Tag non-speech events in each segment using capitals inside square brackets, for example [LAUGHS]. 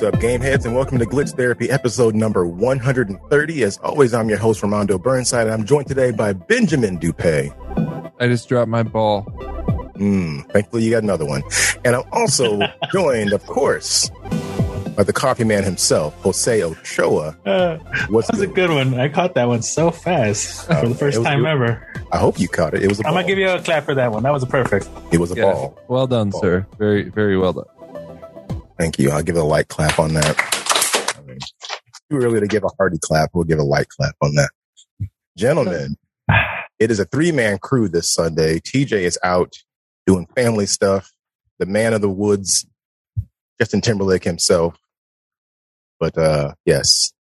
what's up, gameheads, and welcome to Glitch Therapy, episode number 130. As always, I'm your host, Armando Burnside, and I'm joined today by Benjamin Dupay. I just dropped my ball. Mm, thankfully, you got another one. And I'm also [LAUGHS] joined, of course, by the coffee man himself, Jose Ochoa. Uh, What's that was a good? good one. I caught that one so fast for Oh, the first was time good. ever. I hope you caught it. It was a I'm ball. gonna give you a clap for that one. That was a perfect. it was a Yeah. ball. Well done, Ball. sir. Very, very well done. Thank you. I'll give a light clap on that. I mean, too early to give a hearty clap. We'll give a light clap on that. Gentlemen, it is a three man crew this Sunday. TJ is out doing family stuff. The man of the woods, Justin Timberlake himself. But uh yes.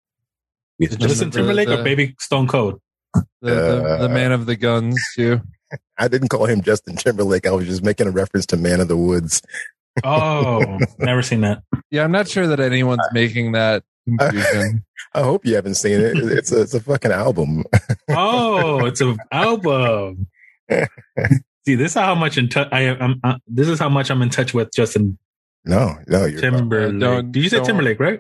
We Did Justin the- Timberlake the- or Baby Stone Cold? The, the, the Uh, man of the guns, too. [LAUGHS] I didn't call him Justin Timberlake. I was just making a reference to Man of the Woods. Oh, never seen that. Yeah, I'm not sure that anyone's making that confusion. [LAUGHS] I hope you haven't seen it. It's a, it's a fucking album. [LAUGHS] Oh, it's an album. [LAUGHS] See, this is how much in touch I am. Uh, this is how much I'm in touch with Justin No, no, you're. Timberlake. Don't- Did you say Timberlake? Right?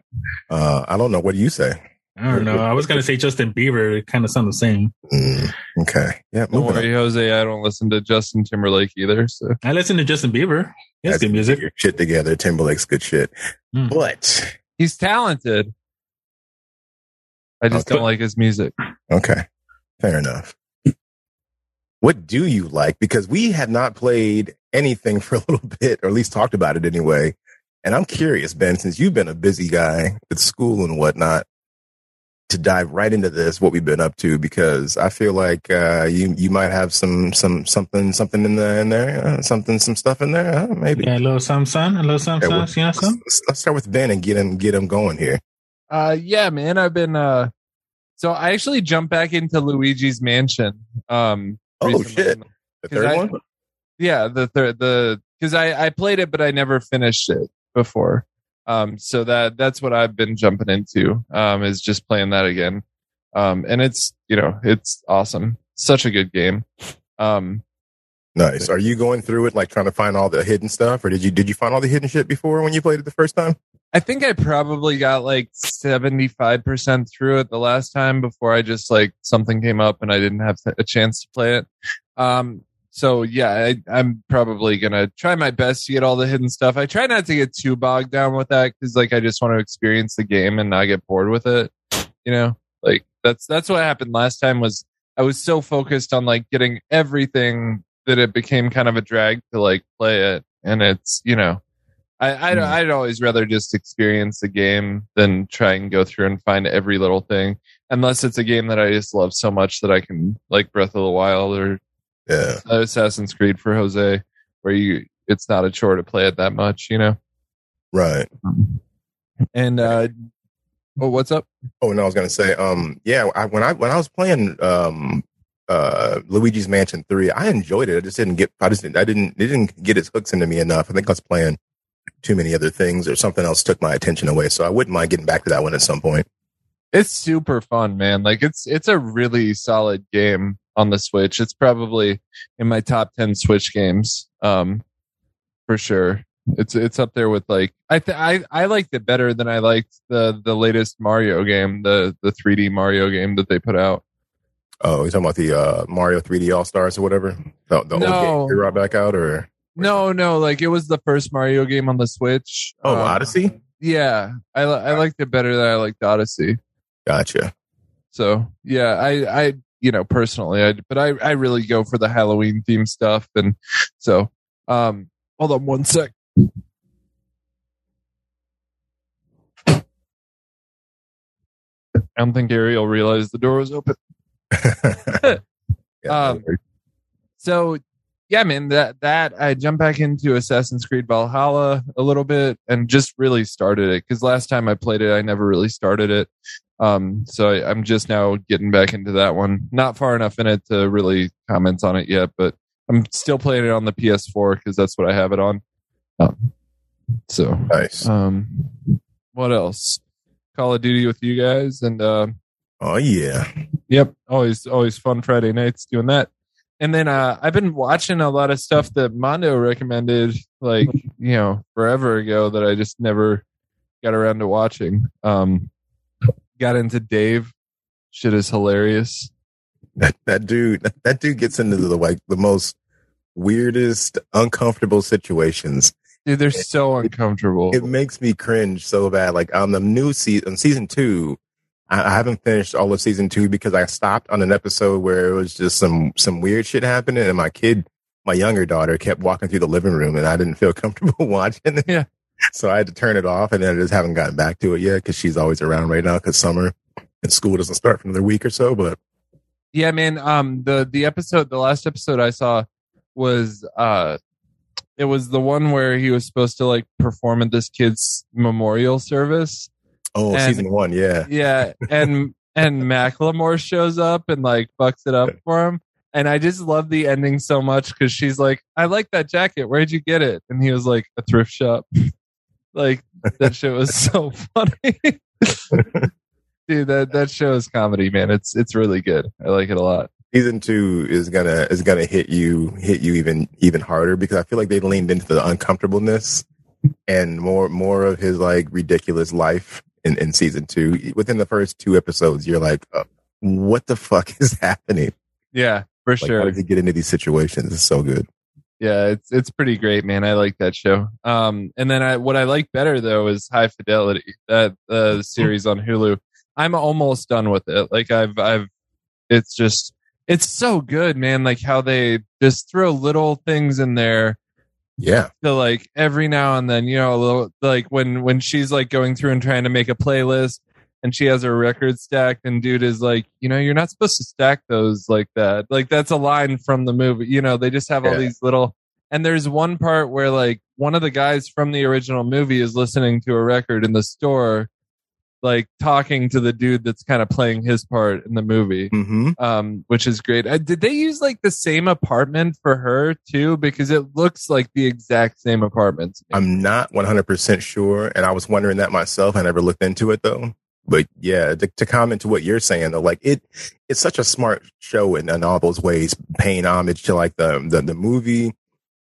Uh, I don't know. What do you say? I don't know. I was gonna say Justin Bieber. It kind of sounds the same. Mm, okay. Yeah. Don't moving on. Jose. I don't listen to Justin Timberlake either. So I listen to Justin Bieber. He has That's- good music. Get your shit together. Timberlake's good shit. Mm. But he's talented. I just Okay. don't like his music. okay, fair enough. What do you like? Because we have not played anything [LAUGHS] for a little bit, or at least talked about it anyway. And I'm curious, Ben, since you've been a busy guy with school and whatnot, to dive right into this, what we've been up to, because I feel like uh, you you might have some some something something in the in there, uh, something some stuff in there, uh, maybe. Yeah, a little some sun, a little some Yeah, sun. well, You know let's, some? let's- let's start with Ben and get him get him going here. Uh, yeah, man. I've been. Uh, so I actually jumped back into Luigi's Mansion. Um, Oh recently. shit, the 'Cause third I- one. Yeah, the third the because I I played it but I never finished it before. Um, so that that's what I've been jumping into. Um, is just playing that again. Um, and it's you know it's awesome. Such a good game. Um, Nice. Are you going through it like trying to find all the hidden stuff, or did you did you find all the hidden shit before when you played it the first time? I think I probably got like seventy five percent through it the last time before I just like something came up and I didn't have a chance to play it. Um, so yeah, I, I'm probably gonna try my best to get all the hidden stuff. I try not to get too bogged down with that because like I just want to experience the game and not get bored with it. You know, like that's that's what happened last time. Was I was so focused on like getting everything that it became kind of a drag to like play it, and it's you know. I, I'd, Hmm. I'd always rather just experience the game than try and go through and find every little thing. Unless it's a game that I just love so much that I can, like Breath of the Wild or Yeah. Assassin's Creed for Jose, where you it's not a chore to play it that much, you know. Right. And uh, oh, what's up? Oh, no, I was gonna say, um, yeah, I, when I when I was playing um uh Luigi's Mansion Three, I enjoyed it. I just didn't get, I just didn't, I didn't, it didn't get its hooks into me enough. I think I was playing too many other things, or something else took my attention away. So I wouldn't mind getting back to that one at some point. It's super fun, man. Like it's it's a really solid game on the Switch. It's probably in my top ten Switch games, um, for sure. It's it's up there with like I th- I I liked it better than I liked the the latest Mario game, the the 3D Mario game that they put out. Oh, you talking about the uh Mario 3D All Stars or whatever? The, the old No. game you brought back out, or No, no, like it was the first Mario game on the Switch. oh Um, Odyssey? Yeah, I I liked it better than I liked Odyssey. Gotcha. So yeah, I, I, you know, personally, I, but I, I really go for the Halloween theme stuff. And so, um, hold on one sec. I don't think Ariel realized the door was open. [LAUGHS] Um, So yeah, man, that, that I jumped back into Assassin's Creed Valhalla a little bit and just really started it. Cause last time I played it, I never really started it. Um, so I, I'm just now getting back into that one. Not far enough in it to really comment on it yet, but I'm still playing it on the PS4 because that's what I have it on. Um, so, nice. um, what else? Call of Duty with you guys, and uh, oh yeah. yep, always always fun Friday nights doing that. And then uh, I've been watching a lot of stuff that Mondo recommended, like you know, forever ago that I just never got around to watching. Um, got into Dave. Shit is hilarious. That that dude that, dude gets into the like the most weirdest, uncomfortable situations. Dude, they're so uncomfortable. It makes me cringe so bad. Like on the new season, season two, I, I haven't finished all of season two because I stopped on an episode where it was just some some weird shit happening, and my kid, my younger daughter, kept walking through the living room, and I didn't feel [LAUGHS] comfortable [LAUGHS] watching it. Yeah. So I had to turn it off, and then I just haven't gotten back to it yet because she's always around right now because summer and school doesn't start for another week or so. But yeah, man. Um, the the episode, the last episode I saw was uh, it was the one where he was supposed to like perform at this kid's memorial service. oh, And- season one, yeah, Yeah, and and Macklemore shows up and like fucks it up for him. And I just love the ending so much because she's like, "I like that jacket. Where'd you get it?" And he was like, "A thrift shop." [LAUGHS] like that shit was [LAUGHS] so funny. [LAUGHS] Dude, that that show is comedy, man. It's it's really good. I like it a lot. season two is gonna is gonna hit you hit you even even harder because I feel like they leaned into the uncomfortableness and more more of his like ridiculous life in in season two. Within the first two episodes, you're like, uh, what the fuck [LAUGHS] is happening? Yeah, for Like, how sure. did he get into these situations? It's so good. Yeah, it's it's pretty great, man. I like that show. Um, and then I what I like better though is High Fidelity, that uh, series on Hulu. I'm almost done with it. Like I've I've, it's just it's so good, man. Like how they just throw little things in there Yeah, to like every now and then, you know, a little like when when she's like going through and trying to make a playlist and she has her record stacked and dude is like, you know, you're not supposed to stack those like that. Like that's a line from the movie. You know, they just have all Yeah. these little and there's one part where like one of the guys from the original movie is listening to a record in the store like talking to the dude that's kind of playing his part in the movie hmm um, which is great. Uh, did they use like the same apartment for her too? Because it looks like the exact same apartment. I'm not 100 percent sure, and I was wondering that myself. I never looked into it though. But yeah, to, to comment to what you're saying though, like it, it's such a smart show in, in all those ways, paying homage to like the the, the movie,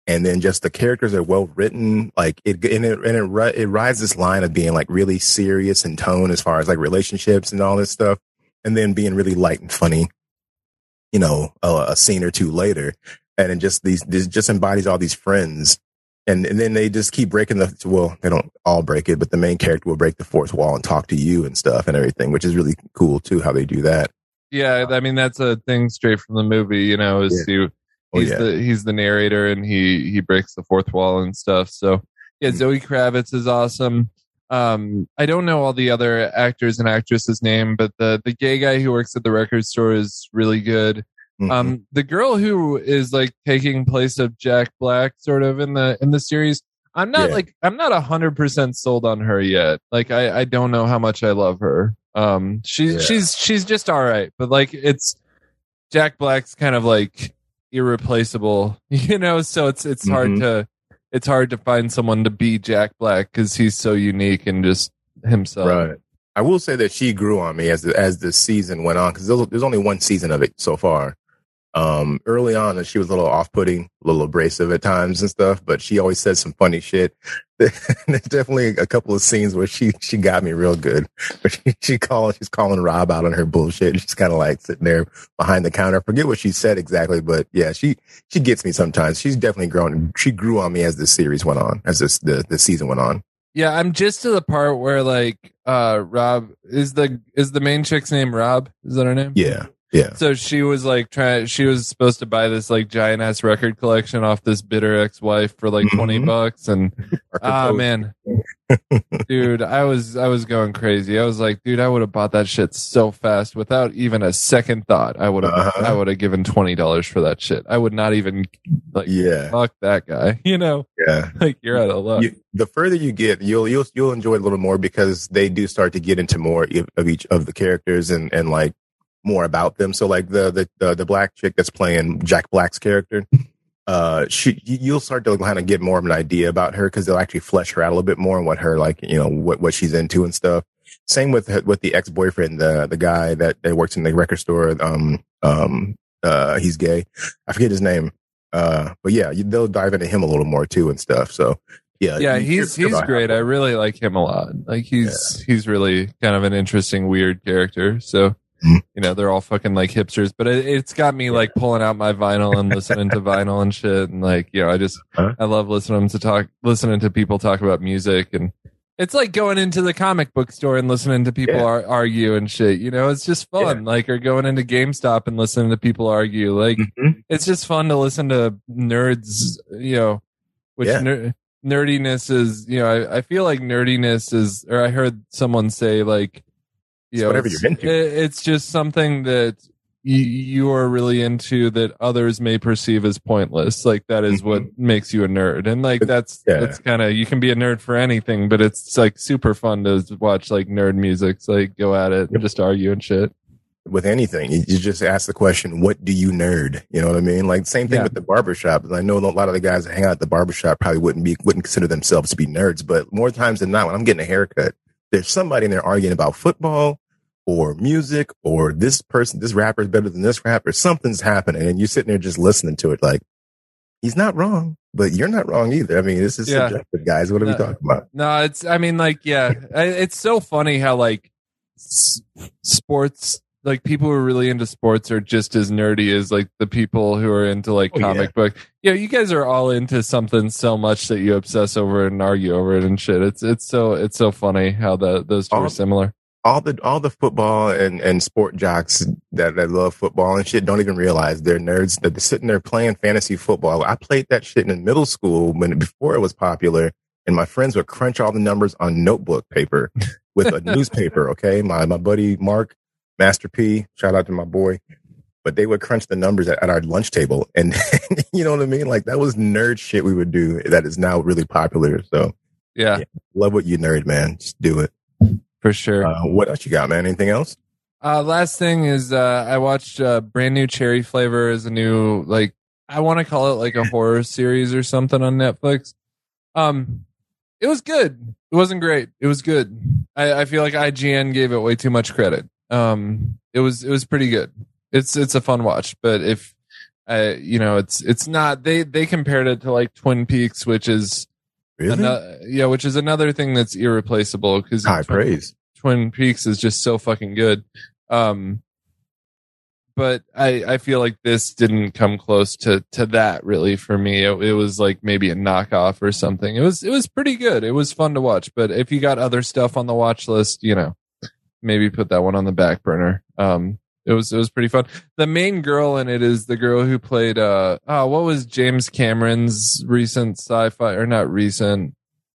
and then just the characters are well written. Like it, and it and it, it rides this line of being like really serious in tone as far as like relationships and all this stuff, and then being really light and funny. You know, a, a scene or two later, and it just these this just embodies all these friends and and then they just keep breaking the well they don't all break it but the main character will break the fourth wall and talk to you and stuff and everything which is really cool too how they do that yeah, I mean that's a thing straight from the movie. You know, is you oh he's yeah the he's the narrator and he he breaks the fourth wall and stuff. So yeah, Mhm. Zoe Kravitz is awesome. Um, I don't know all the other actors and actresses' name, but the the gay guy who works at the record store is really good. Mhm. Um, the girl who is like taking place of Jack Black, sort of in the in the series. I'm not Yeah. like I'm not a hundred percent sold on her yet. Like I I don't know how much I love her. Um, she's Yeah. she's she's just all right, but like it's Jack Black's kind of like irreplaceable, [LAUGHS] you know. So it's it's hard Mhm. to it's hard to find someone to be Jack Black because he's so unique and just himself. right i will say that she grew on me as the as the season went on because there's, there's only one season of it so far um early on she was a little off-putting a little abrasive at times and stuff but she always said some funny shit. [LAUGHS] There's definitely a couple of scenes where she she got me real good. [LAUGHS] But she, she called she's calling rob out on her bullshit and she's kind of like sitting there behind the counter. I forget what she said exactly but yeah she she gets me sometimes. She's definitely grown she grew on me as the series went on as this the, the season went on. Yeah, I'm just to the part where like uh Rob is the is the main chick's name Rob? Is that her name? yeah yeah So she was like trying. She was supposed to buy this like giant ass record collection off this bitter ex wife for like twenty Mhm. bucks, and [LAUGHS] ah man, [LAUGHS] dude, I was I was going crazy. I was like, dude, I would have bought that shit so fast without even a second thought. I would have Uh-huh. I would have given twenty dollars for that shit. I would not even like yeah fuck that guy. [LAUGHS] You know, yeah like you're out of luck. you, the further you get, you'll you'll you'll enjoy it a little more because they do start to get into more of each of the characters and and like more about them. So like the the the, the black chick that's playing Jack Black's character, [LAUGHS] uh, she you- you'll start to kind of get more of an idea about her because they'll actually flesh her out a little bit more and what her like you know what what she's into and stuff. Same with with the ex boyfriend, the the guy that that works in the record store. Um um uh he's gay. I forget his name. Uh, but yeah, you, they'll dive into him a little more too and stuff. So Yeah, yeah, he's he's great. how- I really like him a lot. Like he's he's really kind of an interesting, weird character. So. [LAUGHS] you know, they're all fucking like hipsters, but it, it's got me like pulling out my vinyl and listening to vinyl and shit. And like, you know, I just Huh? I love listening to talk, listening to people talk about music and. It's like going into the comic book store and listening to people Yeah. ar- argue and shit. You know, it's just fun. Like, or going into GameStop and listening to people argue. Like, Mhm. it's just fun to listen to nerds, you know, which Yeah. ner- nerdiness is, you know, I, I feel like nerdiness is, or I heard someone say like, you It's know, whatever you're into. it's just something that you, you are really into that others may perceive as pointless. Like that is what mm-hmm. makes you a nerd. And like, that's, yeah. that's kind of, you can be a nerd for anything, but it's like super fun to watch like nerd music, so, like go at it and just argue and shit. with anything. You, you just ask the question, what do you nerd? You know what I mean? Like same thing Yeah. with the barbershop. I know a lot of the guys that hang out at the barbershop probably wouldn't be, wouldn't consider themselves to be nerds, but more times than not, when I'm getting a haircut, there's somebody in there arguing about football or music or this person, this rapper is better than this rapper. Something's happening and you're sitting there just listening to it like, he's not wrong, but you're not wrong either. I mean, this is Yeah. subjective, guys. What are we talking about? No, it's. I mean, like, yeah, it's so funny how like s- sports, like people who are really into sports are just as nerdy as like the people who are into like Oh, yeah. comic book. Yeah, you guys are all into something so much that you obsess over it and argue over it and shit. It's it's so it's so funny how the those two All- are similar. all the all the football and, and sport jocks that, that love football and shit don't even realize they're nerds that they're sitting there playing fantasy football. I played that shit in middle school when before it was popular, and my friends would crunch all the numbers on notebook paper with a [LAUGHS] newspaper. Okay, my my buddy Mark Master P, shout out to my boy. But they would crunch the numbers at, at our lunch table, and [LAUGHS] you know what I mean. Like that was nerd shit we would do. That is now really popular. So Yeah, Yeah. love what you nerd, man. Just do it. for sure. Uh, what else you got, man? Anything else? Uh, last thing is uh, I watched uh, brand new cherry flavor is a new like I want to call it like a [LAUGHS] horror series or something on Netflix. Um, it was good. It wasn't great. It was good. I, I feel like IGN gave it way too much credit. Um, it was it was pretty good. It's it's a fun watch, but if uh, you know, it's it's not. They they compared it to like Twin Peaks, which is Really? ano- yeah, which is another thing that's irreplaceable because High praise. Twin Peaks is just so fucking good. Um, but I I feel like this didn't come close to to that really for me. It, it was like maybe a knockoff or something. It was it was pretty good. It was fun to watch. But if you got other stuff on the watch list, you know, maybe put that one on the back burner. Um, it was it was pretty fun. The main girl in it is the girl who played uh oh what was James Cameron's recent sci-fi or not recent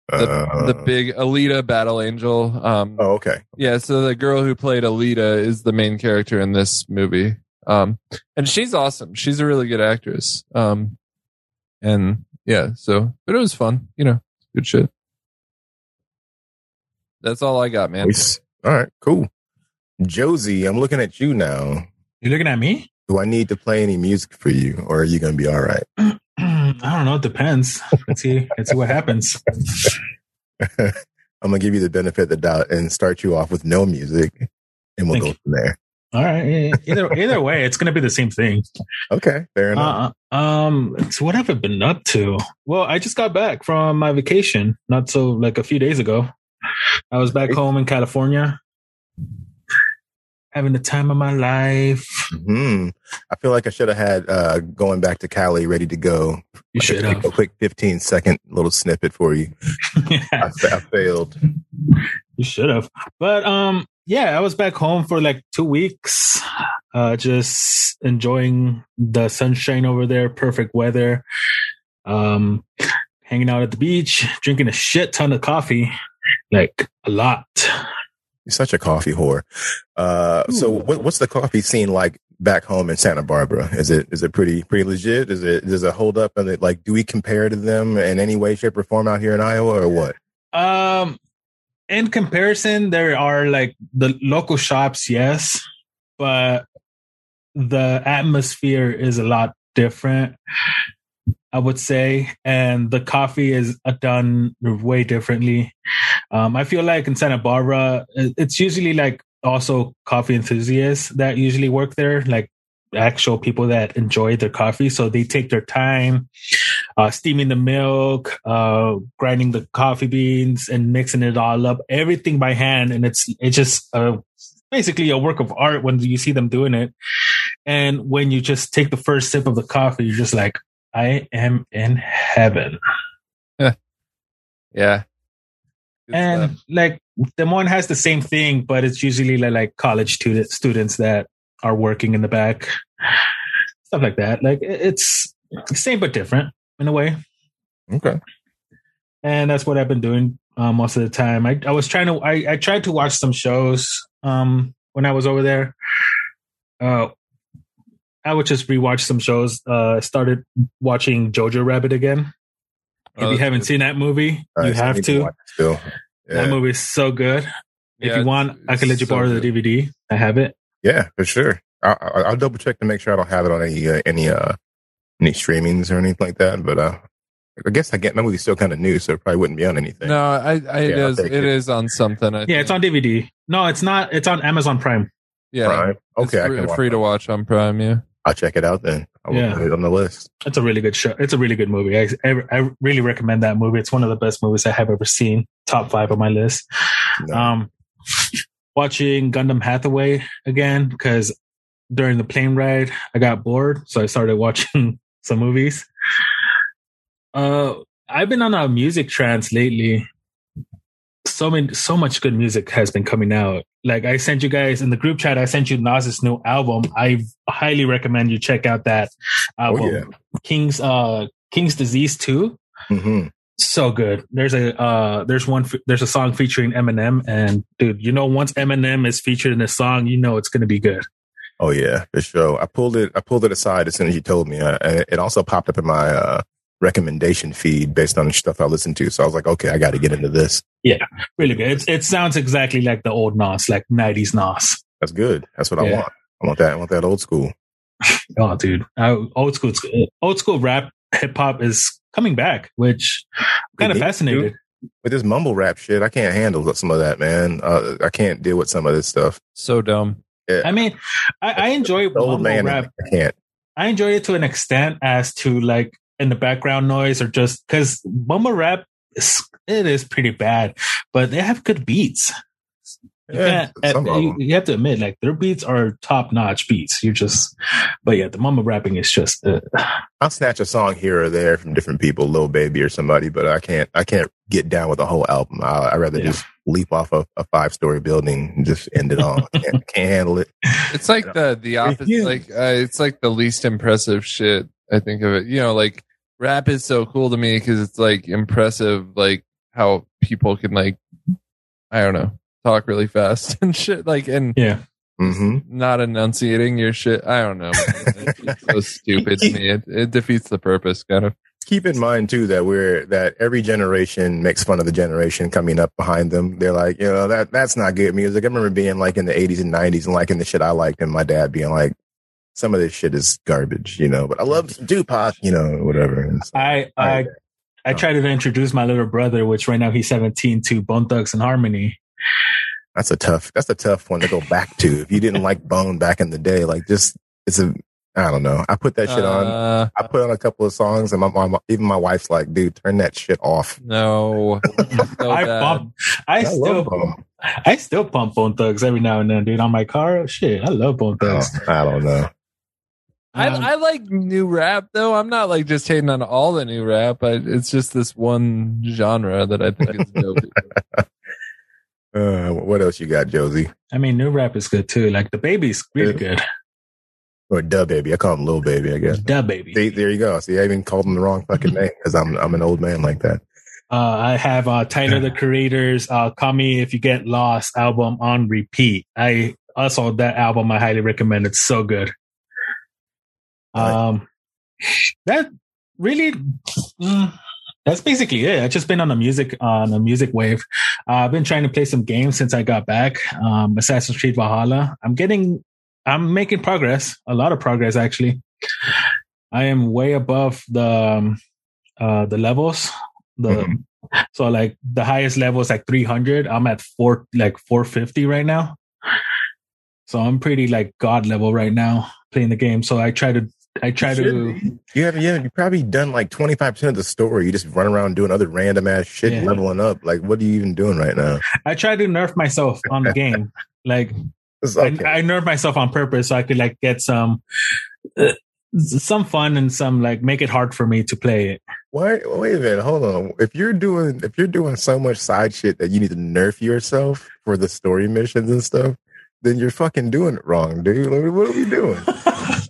the Uh, the big Alita Battle Angel. Um, Oh, okay. yeah, so the girl who played Alita is the main character in this movie. Um, and she's awesome. She's a really good actress. Um, and yeah, so but it was fun. You know, good shit. That's all I got, man. Nice. All right, cool. Josie, I'm looking at you now. You're looking at me? Do I need to play any music for you, or are you going to be all right? [CLEARS THROAT] I don't know. It depends. Let's see. Let's see what happens. [LAUGHS] I'm going to give you the benefit of the doubt and start you off with no music, and we'll Thank go from there. All right. Either [LAUGHS] either way, it's gonna be the same thing. Okay, fair enough. Uh, um, so what have I been up to? Well, I just got back from my vacation, not so like a few days ago. I was back home in California, having the time of my life. hmm I feel like I should have had uh, going back to Cali ready to go. You should Like, have. a quick 15 second little snippet for you. [LAUGHS] I, I failed. You should have. But um yeah, I was back home for like 2 weeks. Uh just enjoying the sunshine over there, perfect weather. Um hanging out at the beach, drinking a shit ton of coffee, like a lot. You're such a coffee whore. Uh, so what, what's the coffee scene like back home in Santa Barbara? Is it is it pretty pretty legit? Is it does it hold up? And it like do we compare to them in any way, shape, or form out here in Iowa, or what? Um in comparison, there are like the local shops, yes, but the atmosphere is a lot different. I would say, and the coffee is done way differently. Um, I feel like in Santa Barbara, it's usually like also coffee enthusiasts that usually work there, like actual people that enjoy their coffee. So they take their time. uh, steaming the milk, uh, grinding the coffee beans, and mixing it all up, everything by hand, and it's it's just uh, basically a work of art when you see them doing it. And when you just take the first sip of the coffee, you're just like, I am in heaven. Yeah. Good and stuff. like Des Moines has the same thing, but it's usually like, like college student, students that are working in the back, stuff like that. Like it- it's same but different in a way. Okay. And that's what I've been doing uh, most of the time. I, I was trying to I, I tried to watch some shows um, when I was over there. Uh, I would just rewatch some shows. Uh, started watching Jojo Rabbit again. Oh, if you haven't good. seen that movie, All you I have need to. watch it Still. That movie is so good. If you want, I can let you so borrow the. DVD. I have it. Yeah, for sure. I, I, I'll double check to make sure I don't have it on any uh, any uh any streamings or anything like that. But uh, I guess I get my movie's still kind of new, so it probably wouldn't be on anything. No, I, I it Yeah, I'll is take it it. is on something. I Yeah, it's on DVD. No, it's not. It's on Amazon Prime. yeah. Prime. It's Okay, I free, can free to watch on Prime. Yeah. I'll check it out then. I will Yeah. put it on the list. It's a really good show. It's a really good movie. I, I, I really recommend that movie. It's one of the best movies I have ever seen. Top five on my list. No. Um, watching Gundam Hathaway again because during the plane ride I got bored, so I started watching [LAUGHS] some movies. Uh, I've been on a music trance lately. So many, so much good music has been coming out. Like I sent you guys in the group chat, I sent you Nas's new album. I highly recommend you check out that album, Oh, yeah. King's uh King's Disease Two hmm so good. There's a uh there's one f- there's a song featuring Eminem and dude, you know once Eminem is featured in a song, you know it's going to be good. Oh yeah, for sure. I pulled it. I pulled it aside as soon as you told me. Uh, and it also popped up in my uh, recommendation feed based on the stuff I listened to. So I was like, okay, I got to get into this. Yeah, really good. It's, it sounds exactly like the old Nas, like 90s Nas. That's good. That's what I want. I want that. I want that old school. [LAUGHS] Oh dude, I, old school old school rap hip hop is coming back, which I'm kind of needs fascinated. With this mumble rap shit, I can't handle some of that, man. Uh, I can't deal with some of this stuff. So dumb. Yeah. I mean, I, I enjoy old mumble man, rap I can't. I enjoy it to an extent as to like in the background noise or just because mumble rap is it is pretty bad, but they have good beats. You, Yeah, can't, some of you, you have to admit, like their beats are top notch beats. You just, but yeah, the mumble rapping is just. Uh, I'll snatch a song here or there from different people, Lil Baby or somebody, but I can't. I can't get down with a whole album. I, I'd rather Yeah. just leap off a, a five story building and just end it all. I can't, can't handle it. [LAUGHS] It's like the the opposite. you- Like uh, it's like the least impressive shit. I think of it. You know, like rap is so cool to me because it's like impressive. Like how people can like, I don't know, talk really fast [LAUGHS] and shit. Like and yeah, hmm not enunciating your shit. I don't know. It's [LAUGHS] so stupid to me. It, it defeats the purpose, kind of. Keep in mind too that we're that every generation makes fun of the generation coming up behind them. They're like, you know, that that's not good music. I remember being like in the eighties and nineties and liking the shit I liked, and my dad being like, some of this shit is garbage, you know. But I love some Tupac, you know, whatever. So- I I I tried to introduce my little brother, which right now he's seventeen, to Bone Thugs and Harmony. That's a tough. That's a tough one to go back to. If you didn't like Bone back in the day, like just it's a. I don't know. I put that shit on. Uh, I put on a couple of songs, and my, mom, even my wife's like, "Dude, turn that shit off." no. So [LAUGHS] I bad. bump, I, love still Bone. I still pump Bone Thugs every now and then, dude. On my car, shit, I love Bone Oh, Thugs. I don't know. I, Um, I like new rap though. I'm not like just hating on all the new rap. I, it's just this one genre that I think is dope. [LAUGHS] Uh, what else you got, Josie? I mean, new rap is good too. Like the baby's really Yeah. good. Or Dub Baby? I call him Lil Baby. I guess. DaBaby. See, there you go. See, I even called him the wrong fucking name because I'm I'm an old man like that. Uh, I have uh, Tyler the Creator's uh, "Call Me If You Get Lost" album on repeat. I also that album I highly recommend. It's so good. Um, that really, mm, that's basically it. I've just been on a music on a music wave. Uh, I've been trying to play some games since I got back. Um, Assassin's Creed Valhalla. I'm getting, I'm making progress. A lot of progress actually. I am way above the um, uh, the levels. The Mhm. so like the highest level is like 300. I'm at four like 450 right now. So I'm pretty like god level right now playing the game. So I try to I try You to. You haven't yet. You probably done like twenty five percent of the story. You just run around doing other random ass shit, Yeah. leveling up. Like, what are you even doing right now? I try to nerf myself on the game. [LAUGHS] Like okay. I, I nerf myself on purpose so I could like get some uh, some fun and some like make it hard for me to play it. Why? Wait a minute. Hold on. If you're doing, if you're doing so much side shit that you need to nerf yourself for the story missions and stuff, then you're fucking doing it wrong, dude. What are we doing?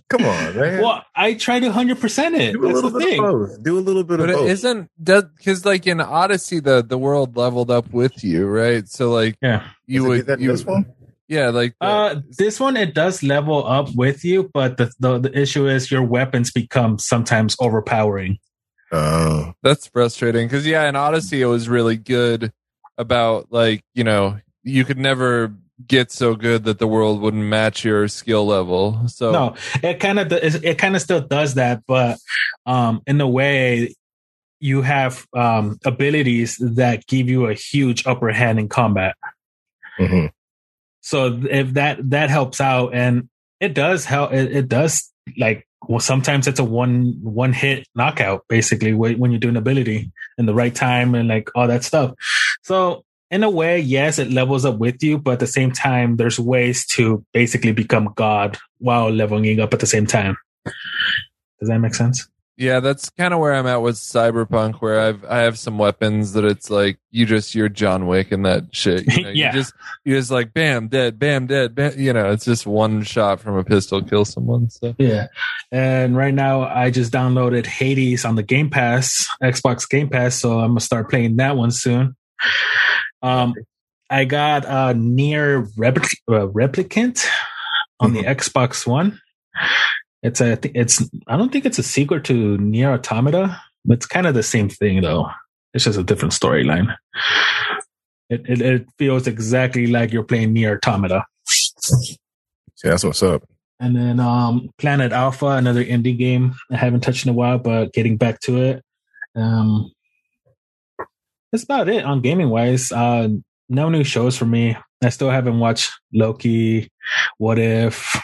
Come on, man. well, I try to hundred percent it. Do a That's little the bit of thing. both. Do a little bit But of it both. isn't does because like in Odyssey, the the world leveled up with you, right? So like Yeah. you would that you this one? yeah like the- Uh, this one it does level up with you, but the, the the issue is your weapons become sometimes overpowering. Oh, That's frustrating because yeah, in Odyssey it was really good about like you know you could never get so good that the world wouldn't match your skill level. So No, it kind of it kind of still does that, but um, in a way, you have um, abilities that give you a huge upper hand in combat. hmm So if that that helps out, and it does help, it, it does like well, sometimes it's a one one hit knockout basically when when you do an ability in the right time and like all that stuff. So in a way, yes, it levels up with you, but at the same time, there's ways to basically become God while leveling up at the same time. Does that make sense? yeah, that's kind of where I'm at with Cyberpunk, where I've I have some weapons that it's like you just you're John Wick and that shit. You [LAUGHS] know, Yeah. you just you just like bam dead, bam dead, bam. You know, it's just one shot from a pistol kill someone. So Yeah. And right now, I just downloaded Hades on the Game Pass, Xbox Game Pass. So I'm gonna start playing that one soon. Um, I got uh, Nier Repli- uh, Replicant on the Xbox One. It's a, it's. I don't think it's a sequel to Nier Automata. But it's kind of the same thing, though. It's just a different storyline. It, it it feels exactly like you're playing Nier Automata. See, that's what's up. And then um, Planet Alpha, another indie game I haven't touched in a while, but getting back to it. Um, that's about it on gaming wise. Uh, no new shows for me. I still haven't watched Loki. What if?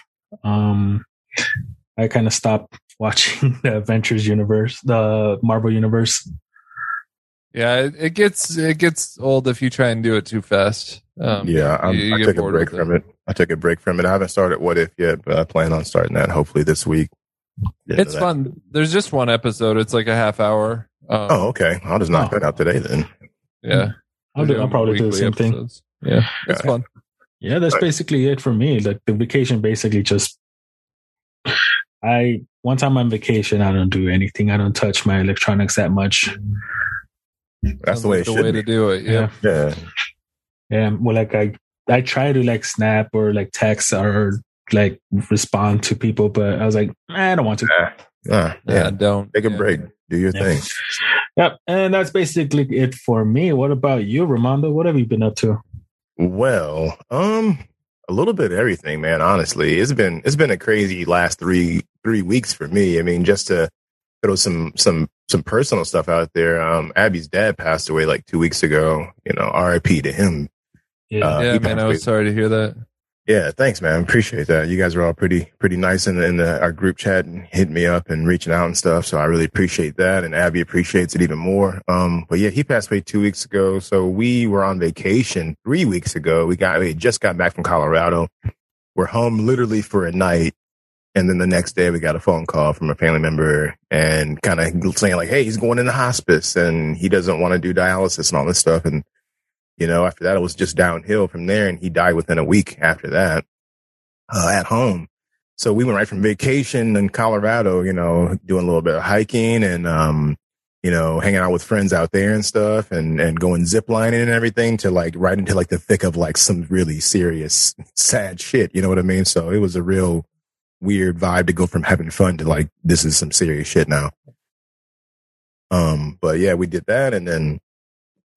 Um, I kind of stopped [LAUGHS] watching the Adventures universe, the Marvel universe. yeah, it, it gets it gets old if you try and do it too fast. Um, yeah, I'm, you- you I took a break from it. I took a break from it. I haven't started What If yet, but I plan on starting that hopefully this week. Get It's that. fun. There's just one episode. It's like a half hour. Um, Oh, okay. I'll just knock Oh. that out today then. yeah. I'll, do, I'll probably do the Weekly same thing. Yeah, it's Okay. fun. Yeah, that's Right. basically it for me. Like the vacation basically just I once I'm on vacation, I don't do anything. I don't touch my electronics that much. That's the way like it should to be. do it. Yeah. Yeah. Yeah. Well like I I try to like snap or like text or like respond to people, but I was like, "Eh, I don't want to. Ah, ah, Yeah. yeah. Don't Take a yeah. break. Do your Yeah. thing. Yep. And that's basically it for me. What about you, Ramondo? What have you been up to? Well, um, a little bit of everything, man. Honestly, it's been it's been a crazy last three three weeks for me. I mean, just to throw some some some personal stuff out there. Um, Abby's dad passed away like two weeks ago. You know, R.I.P. to him. Yeah. Uh, Yeah, man. I was sorry to hear that. Yeah, thanks, man. Appreciate that. You guys are all pretty pretty nice in, the, in the, our group chat and hitting me up and reaching out and stuff. So I really appreciate that, and Abby appreciates it even more. Um, but yeah, he passed away two weeks ago. So we were on vacation three weeks ago. We got we just got back from Colorado. We're home literally for a night, and then the next day we got a phone call from a family member and kind of saying like, "Hey, he's going into hospice and he doesn't want to do dialysis and all this stuff." And you know, after that, it was just downhill from there. And he died within a week after that uh, at home. So we went right from vacation in Colorado, you know, doing a little bit of hiking and, um, you know, hanging out with friends out there and stuff and, and going zip lining and everything to like right into like the thick of like some really serious, sad shit. You know what I mean? So it was a real weird vibe to go from having fun to like, this is some serious shit now. Um, but yeah, we did that. And then,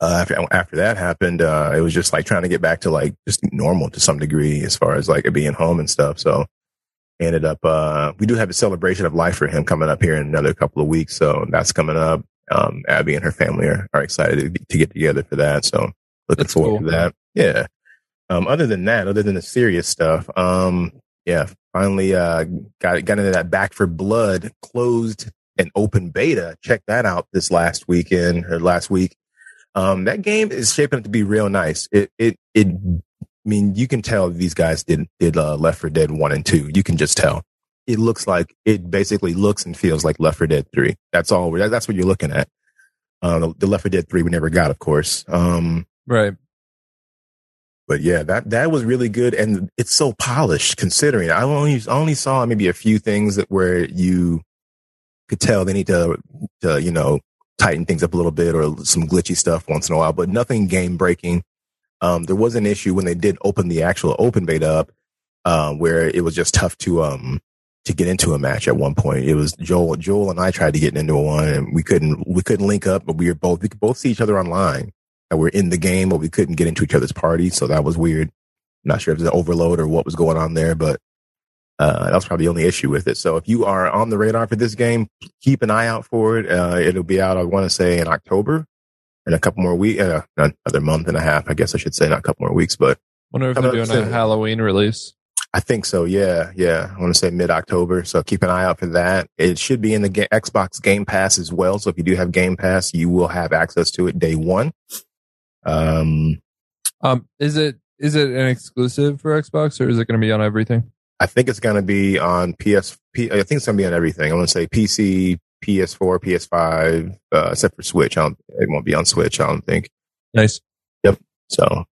uh, after, after that happened, uh, it was just like trying to get back to like just normal to some degree as far as like being home and stuff. So ended up, uh, we do have a celebration of life for him coming up here in another couple of weeks. So that's coming up. Um, Abby and her family are, are excited to, to get together for that. So looking That's forward cool. to that. Yeah. Um, other than that, other than the serious stuff, um, yeah, finally uh, got got into that Back 4 Blood closed and open beta. Check that out this last weekend or last week. Um, that game is shaping up to be real nice. It it it. I mean, you can tell these guys did did uh, Left 4 Dead one and two. You can just tell. It looks like it basically looks and feels like Left 4 Dead three. That's all. That's what you're looking at. Uh, the, the Left 4 Dead three we never got, of course. Um, Right. but yeah, that that was really good, and it's so polished. Considering I only only saw maybe a few things that where you could tell they need to to you know tighten things up a little bit or some glitchy stuff once in a while, but nothing game breaking. Um, there was an issue when they did open the actual open beta up, uh, where it was just tough to um to get into a match at one point. It was Joel Joel and I tried to get into one, and we couldn't we couldn't link up, but we were both we could both see each other online and we're in the game, but we couldn't get into each other's party. So that was weird. Not sure if it was an overload or what was going on there, but uh, that was probably the only issue with it. So if you are on the radar for this game, keep an eye out for it. Uh, it'll be out, I want to say, in October in a couple more weeks, uh, another month and a half, I guess I should say, not a couple more weeks, but Wonder if they're doing a. Halloween release. I think so. Yeah. Yeah. I want to say mid October. So keep an eye out for that. It should be in the ga- Xbox Game Pass as well. So if you do have Game Pass, you will have access to it day one. Um, Um, is it is it an exclusive for Xbox or is it going to be on everything? I think it's going to be on PS. P, I think it's going to be on everything. I want to say PC, PS4, PS5, uh, except for Switch. I don't, it won't be on Switch. I don't think. Nice. Yep. So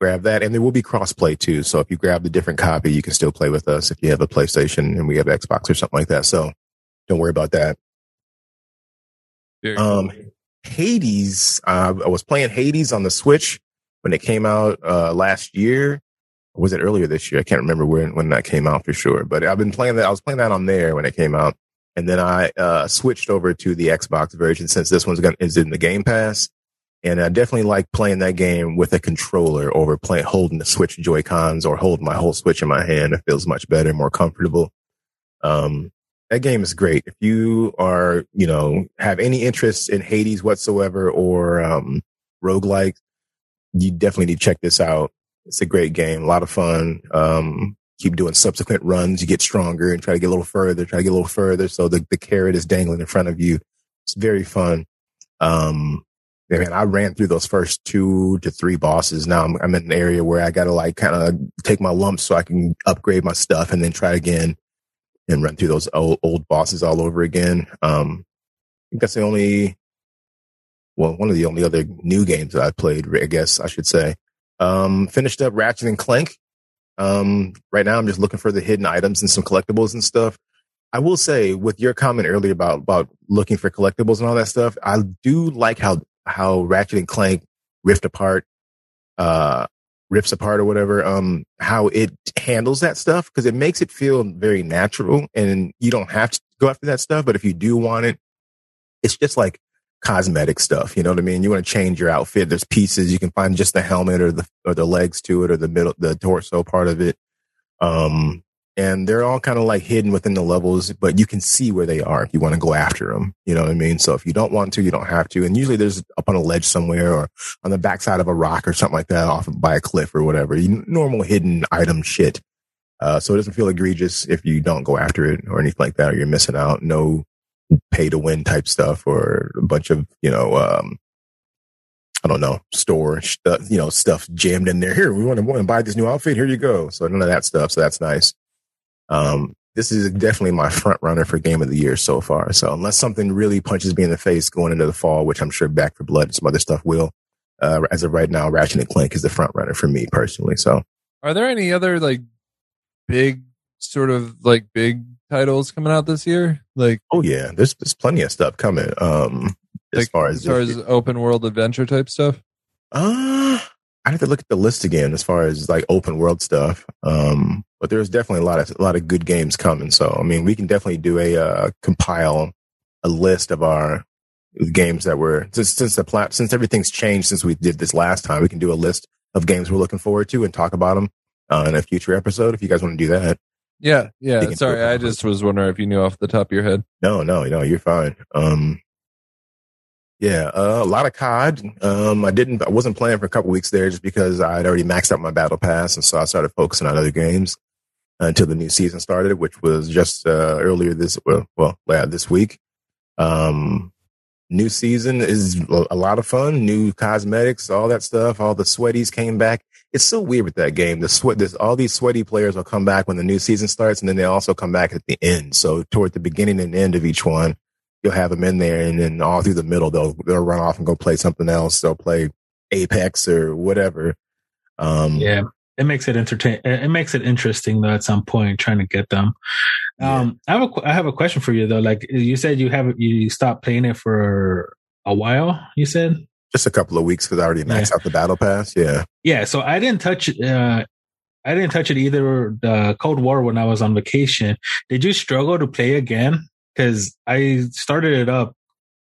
grab that, and there will be crossplay too. So if you grab the different copy, you can still play with us if you have a PlayStation and we have Xbox or something like that. So don't worry about that. Very Um, cool. Hades. Uh, I was playing Hades on the Switch when it came out uh, last year. Was it earlier this year? I can't remember when when that came out for sure. But I've been playing that. I was playing that on there when it came out, and then I uh, switched over to the Xbox version since this one's gonna, is in the Game Pass. And I definitely like playing that game with a controller over playing holding the Switch Joy Cons or holding my whole Switch in my hand. It feels much better, more comfortable. Um, that game is great. If you are, you know, have any interest in Hades whatsoever or um roguelike, you definitely need to check this out. It's a great game, a lot of fun. Um keep doing subsequent runs, you get stronger and try to get a little further, try to get a little further so the, the carrot is dangling in front of you. It's very fun. Um man, I ran through those first two to three bosses. Now I'm, I'm in an area where I got to like kind of take my lumps so I can upgrade my stuff and then try again and run through those old, old bosses all over again. Um, I think that's the only, well, one of the only other new games that I played, I guess I should say. Um, finished up Ratchet and Clank. Um, right now I'm just looking for the hidden items and some collectibles and stuff. I will say with your comment earlier about, about looking for collectibles and all that stuff, I do like how, how Ratchet and Clank rift apart, uh, rips apart or whatever, um, how it handles that stuff because it makes it feel very natural and you don't have to go after that stuff. But if you do want it, it's just like cosmetic stuff. You know what I mean? You want to change your outfit. There's pieces you can find just the helmet or the, or the legs to it or the middle, the torso part of it. Um, and they're all kind of like hidden within the levels, but you can see where they are if you want to go after them. You know what I mean? So if you don't want to, you don't have to. And usually there's up on a ledge somewhere or on the backside of a rock or something like that off by a cliff or whatever. You, normal hidden item shit. Uh, so it doesn't feel egregious if you don't go after it or anything like that, or you're missing out. No pay to win type stuff or a bunch of, you know, um, I don't know, store stuff, you know, stuff jammed in there. Here, we want to, want to buy this new outfit. Here you go. So none of that stuff. So that's nice. Um, this is definitely my front runner for game of the year so far. So unless something really punches me in the face going into the fall, which I'm sure Back 4 Blood and some other stuff will, uh, as of right now, Ratchet and Clank is the front runner for me personally. So Are there any other like big sort of like big titles coming out this year? Like Oh yeah, there's there's plenty of stuff coming. Um, as like, far as as far as open world adventure type stuff. uh, I have to look at the list again as far as like open world stuff. Um, but there's definitely a lot of a lot of good games coming. So I mean, we can definitely do a uh, compile a list of our games that were since since the plat since everything's changed since we did this last time. We can do a list of games we're looking forward to and talk about them uh, in a future episode. If you guys want to do that. Yeah, yeah. Sorry. I just was wondering if you knew off the top of your head. No, no, no, you're fine. Um, yeah, uh, a lot of COD. Um, I didn't, I wasn't playing for a couple weeks there just because I'd already maxed out my battle pass. And so I started focusing on other games. until the new season started, which was just uh, earlier this well, well yeah, this week. Um, new season is a lot of fun. New cosmetics, all that stuff. All the sweaties came back. It's so weird with that game. The sweat, this, all these sweaty players will come back when the new season starts, and then they also come back at the end. So toward the beginning and end of each one, you'll have them in there, and then all through the middle, they'll they'll run off and go play something else. They'll play Apex or whatever. Um, yeah, it makes it entertain. It makes it interesting though. At some point, trying to get them. Um, yeah. I have a I have a question for you though. Like you said, you have you stopped playing it for a while. You said just a couple of weeks because I already maxed yeah. out the battle pass. Yeah, yeah. So I didn't touch. Uh, I didn't touch it either. The Cold War when I was on vacation. Did you struggle to play again? Because I started it up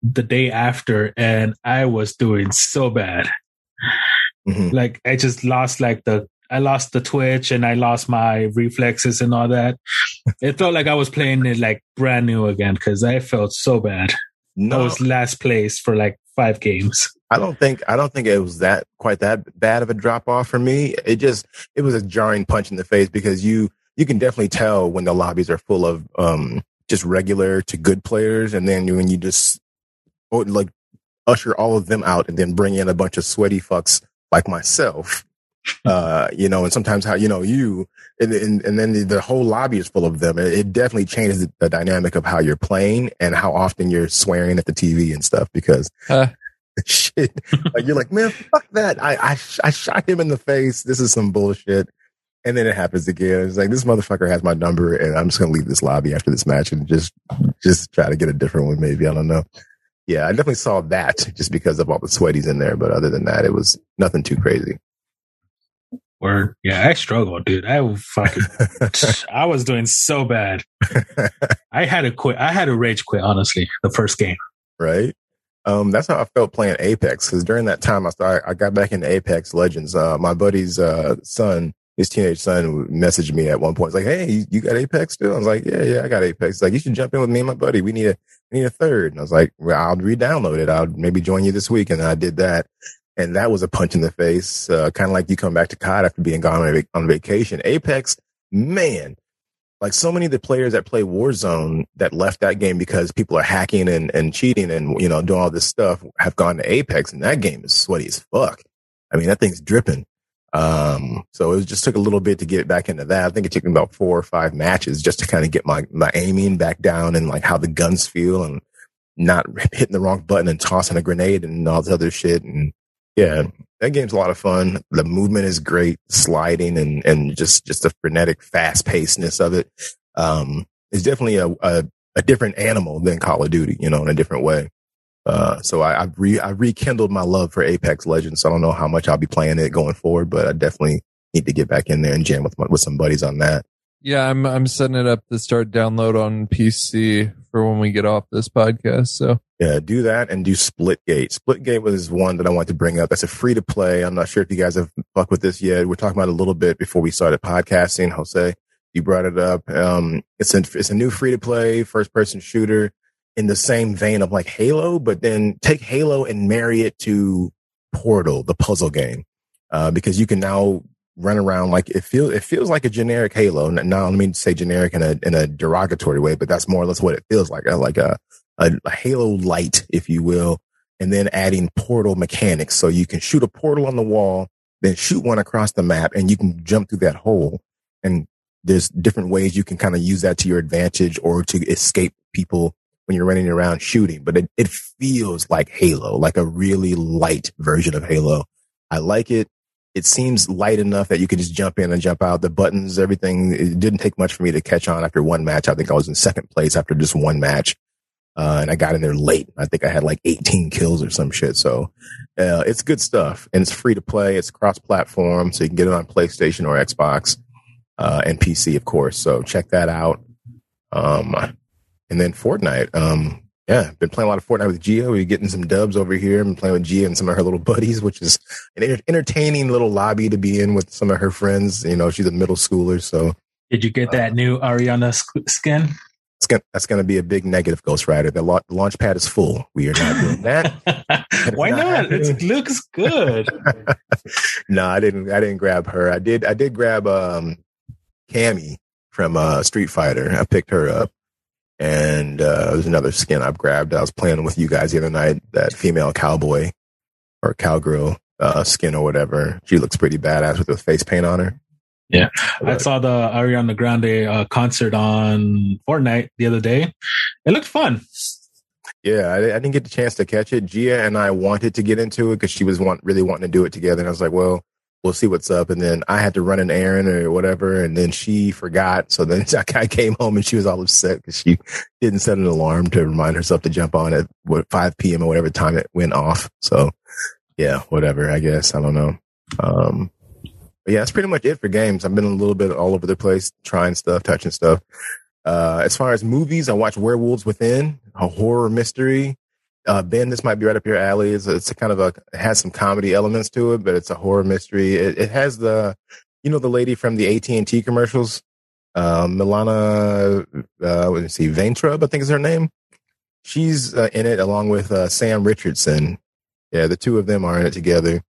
the day after, and I was doing so bad. Mm-hmm. Like I just lost like the I lost the twitch and I lost my reflexes and all that. it felt like I was playing it like brand new again because I felt so bad. No. I was last place for like five games. I don't think I don't think it was that quite that bad of a drop off for me. It just it was a jarring punch in the face because you you can definitely tell when the lobbies are full of um just regular to good players, and then when you just like usher all of them out and then bring in a bunch of sweaty fucks like myself [LAUGHS] uh, you know, and sometimes how, you know, you, and, and, and then the, the, whole lobby is full of them. It, it definitely changes the, the, dynamic of how you're playing and how often you're swearing at the TV and stuff because uh. [LAUGHS] shit, like you're like, man, fuck that. I, I, I shot him in the face. This is some bullshit. And then it happens again. It's like, this motherfucker has my number and I'm just going to leave this lobby after this match and just, just try to get a different one. Maybe. I don't know. Yeah, I definitely saw that just because of all the sweaties in there. But other than that, it was nothing too crazy. Word. Yeah, I struggled, dude. I fucking, [LAUGHS] I was doing so bad. I had to quit. I had to rage quit, honestly, the first game. Right. Um, that's how I felt playing Apex because during that time I started, I got back into Apex Legends. Uh, my buddy's uh, son, his teenage son, messaged me at one point. It's like, "Hey, you got Apex still?" I was like, "Yeah, yeah, I got Apex." He's like, "You should jump in with me and my buddy. We need a, we need a third. And I was like, "Well, I'll re-download it. I'll maybe join you this week." And I did that and that was a punch in the face. Uh, kind of like you come back to COD after being gone on, on vacation. Apex, man, like so many of the players that play Warzone that left that game because people are hacking and, and cheating and you know doing all this stuff have gone to Apex, and that game is sweaty as fuck. I mean, that thing's dripping. Um, so it just took a little bit to get back into that. I think it took me about four or five matches just to kind of get my, my aiming back down and like how the guns feel and not [LAUGHS] hitting the wrong button and tossing a grenade and all this other shit. And yeah, that game's a lot of fun. The movement is great, sliding and and just just the frenetic, fast pacedness of it. Um, it's definitely a, a, a different animal than Call of Duty, you know, in a different way. Uh, so I, I re I rekindled my love for Apex Legends. So I don't know how much I'll be playing it going forward, but I definitely need to get back in there and jam with my, with some buddies on that. Yeah, I'm I'm setting it up to start download on PC for when we get off this podcast. So yeah, do that and do Splitgate. Splitgate was one that I wanted to bring up. That's a free to play. I'm not sure if you guys have fucked with this yet. We're talking about a little bit before we started podcasting. Jose, you brought it up. Um, it's a, it's a new free to play first person shooter in the same vein of like Halo, but then take Halo and marry it to Portal, the puzzle game. Uh, because you can now run around like it feels it feels like a generic Halo. Now, let me say generic in a in a derogatory way, but that's more or less what it feels like. Uh, like a, a, a Halo light, if you will, and then adding portal mechanics, so you can shoot a portal on the wall, then shoot one across the map, and you can jump through that hole. And there's different ways you can kind of use that to your advantage or to escape people when you're running around shooting. But it, it feels like Halo, like a really light version of Halo. I like it it seems light enough that you can just jump in and jump out. The buttons, everything, it didn't take much for me to catch on after one match. I think I was in second place after just one match. Uh, and I got in there late. I think I had like 18 kills or some shit. So, uh, it's good stuff and it's free to play. It's cross platform. So you can get it on PlayStation or Xbox, uh, and PC, of course. So check that out. Um, and then Fortnite. Um, yeah, been playing a lot of Fortnite with Gia. We're getting some dubs over here. I'm playing with Gia and some of her little buddies, which is an entertaining little lobby to be in with some of her friends. You know, she's a middle schooler, so. Did you get that new Ariana skin? Gonna, that's going to be a big negative, Ghost Rider. The, la- the launch pad is full. We are not doing that. [LAUGHS] Why not? not it looks good. [LAUGHS] no, I didn't. I didn't grab her. I did. I did grab um, Cammy from uh, Street Fighter. I picked her up, and uh, there's another skin I've grabbed. I was playing with you guys the other night. That female cowboy or cowgirl uh, skin or whatever. She looks pretty badass with the face paint on her. Yeah, I saw the Ariana Grande uh, concert on Fortnite the other day. It looked fun. Yeah, I, I, didn't get the chance to catch it. Gia and I wanted to get into it because she was want, really wanting to do it together, and I was like, "Well, we'll see what's up." And then I had to run an errand or whatever, and then she forgot. So then [LAUGHS] I came home and she was all upset because she didn't set an alarm to remind herself to jump on at what 5 p.m. or whatever time it went off. So yeah, whatever. I guess I don't know. Um, yeah, that's pretty much it for games. I've been a little bit all over the place, trying stuff, touching stuff. Uh, as far as movies, I watch Werewolves Within, a horror mystery. Uh, ben, this might be right up your alley. It's, it's a kind of a, it has some comedy elements to it, but it's a horror mystery. It, it has the, you know, the lady from the AT&T commercials, uh, Milana, uh, let me see, Vayntrub, I think is her name. She's uh, in it along with uh, Sam Richardson. Yeah, the two of them are in it together.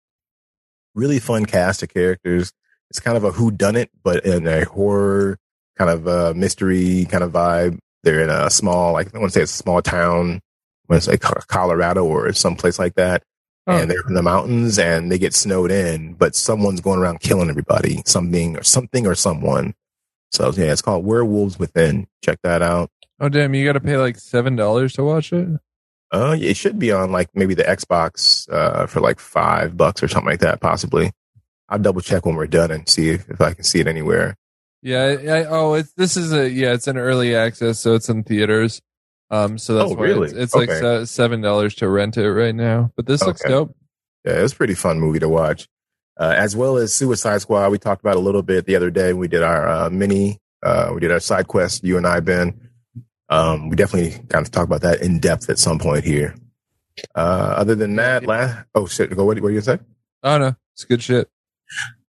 Really fun cast of characters. It's kind of a who done it, but in a horror kind of uh, mystery kind of vibe. They're in a small, like I want to say it's a small town, I want to say Colorado or someplace like that. Oh. And they're in the mountains and they get snowed in, but someone's going around killing everybody, something or something or someone. So yeah, it's called Werewolves Within. Check that out. Oh damn, you got to pay like seven dollars to watch it. Uh, it should be on like maybe the Xbox uh, for like five bucks or something like that, possibly. I'll double check when we're done and see if, if I can see it anywhere. Yeah. I, oh, it's this is a yeah. It's an early access, so it's in theaters. Um, so that's oh, why really? it's, it's okay. like seven dollars to rent it right now. But this okay. looks dope. Yeah, it's a pretty fun movie to watch. Uh, as well as Suicide Squad, we talked about a little bit the other day. We did our uh, mini, uh, we did our side quest. You and I, Ben. Um, we definitely kind of talk about that in depth at some point here. Uh, other than that, last oh shit, go what, what do you gonna say? Oh no, it's good shit.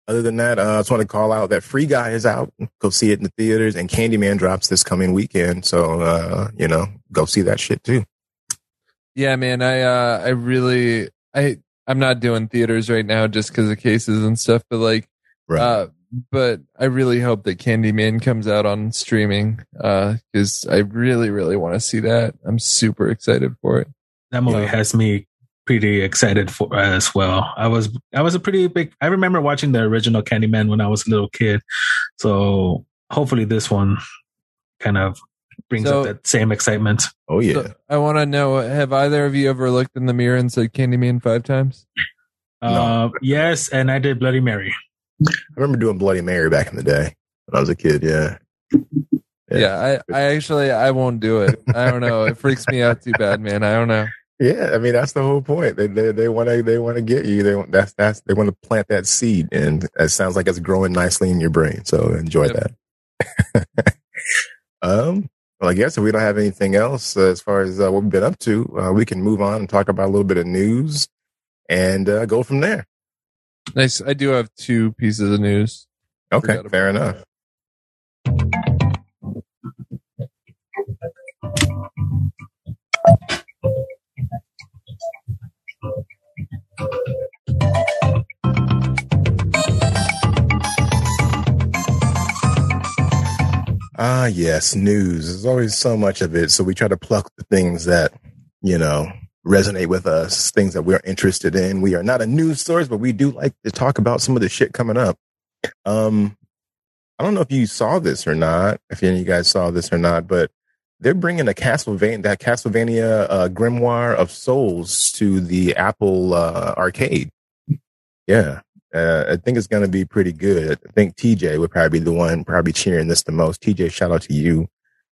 Other than that, uh, I just want to call out that Free Guy is out. Go see it in the theaters, and Candyman drops this coming weekend. So, uh, you know, go see that shit too. Yeah, man. I uh, I really I I'm not doing theaters right now just because of cases and stuff. But like, right. uh, but I really hope that Candyman comes out on streaming because uh, I really really want to see that. I'm super excited for it. That movie yeah. has me pretty excited for as well. I was I was a pretty big. I remember watching the original Candyman when I was a little kid, so hopefully this one kind of brings so, up that same excitement. Oh yeah. So I want to know: Have either of you ever looked in the mirror and said Candyman five times? Uh, no. Yes, and I did Bloody Mary. I remember doing Bloody Mary back in the day when I was a kid. Yeah. Yeah, yeah I, I actually I won't do it. I don't know. It freaks me out too bad, man. I don't know. Yeah, I mean that's the whole point. They they they want to they want to get you. They want that's that's they want to plant that seed, and it sounds like it's growing nicely in your brain. So enjoy yep. that. [LAUGHS] um. Well, I guess if we don't have anything else uh, as far as uh, what we've been up to, uh, we can move on and talk about a little bit of news and uh, go from there. Nice. I do have two pieces of news. Okay, fair enough. Ah, yes, news. There's always so much of it. So we try to pluck the things that, you know, resonate with us, things that we're interested in. We are not a news source, but we do like to talk about some of the shit coming up. Um, I don't know if you saw this or not, if any of you guys saw this or not, but they're bringing a Castlevania, that Castlevania uh, Grimoire of Souls to the Apple uh, Arcade. Yeah, uh, I think it's going to be pretty good. I think TJ would probably be the one probably cheering this the most. TJ, shout out to you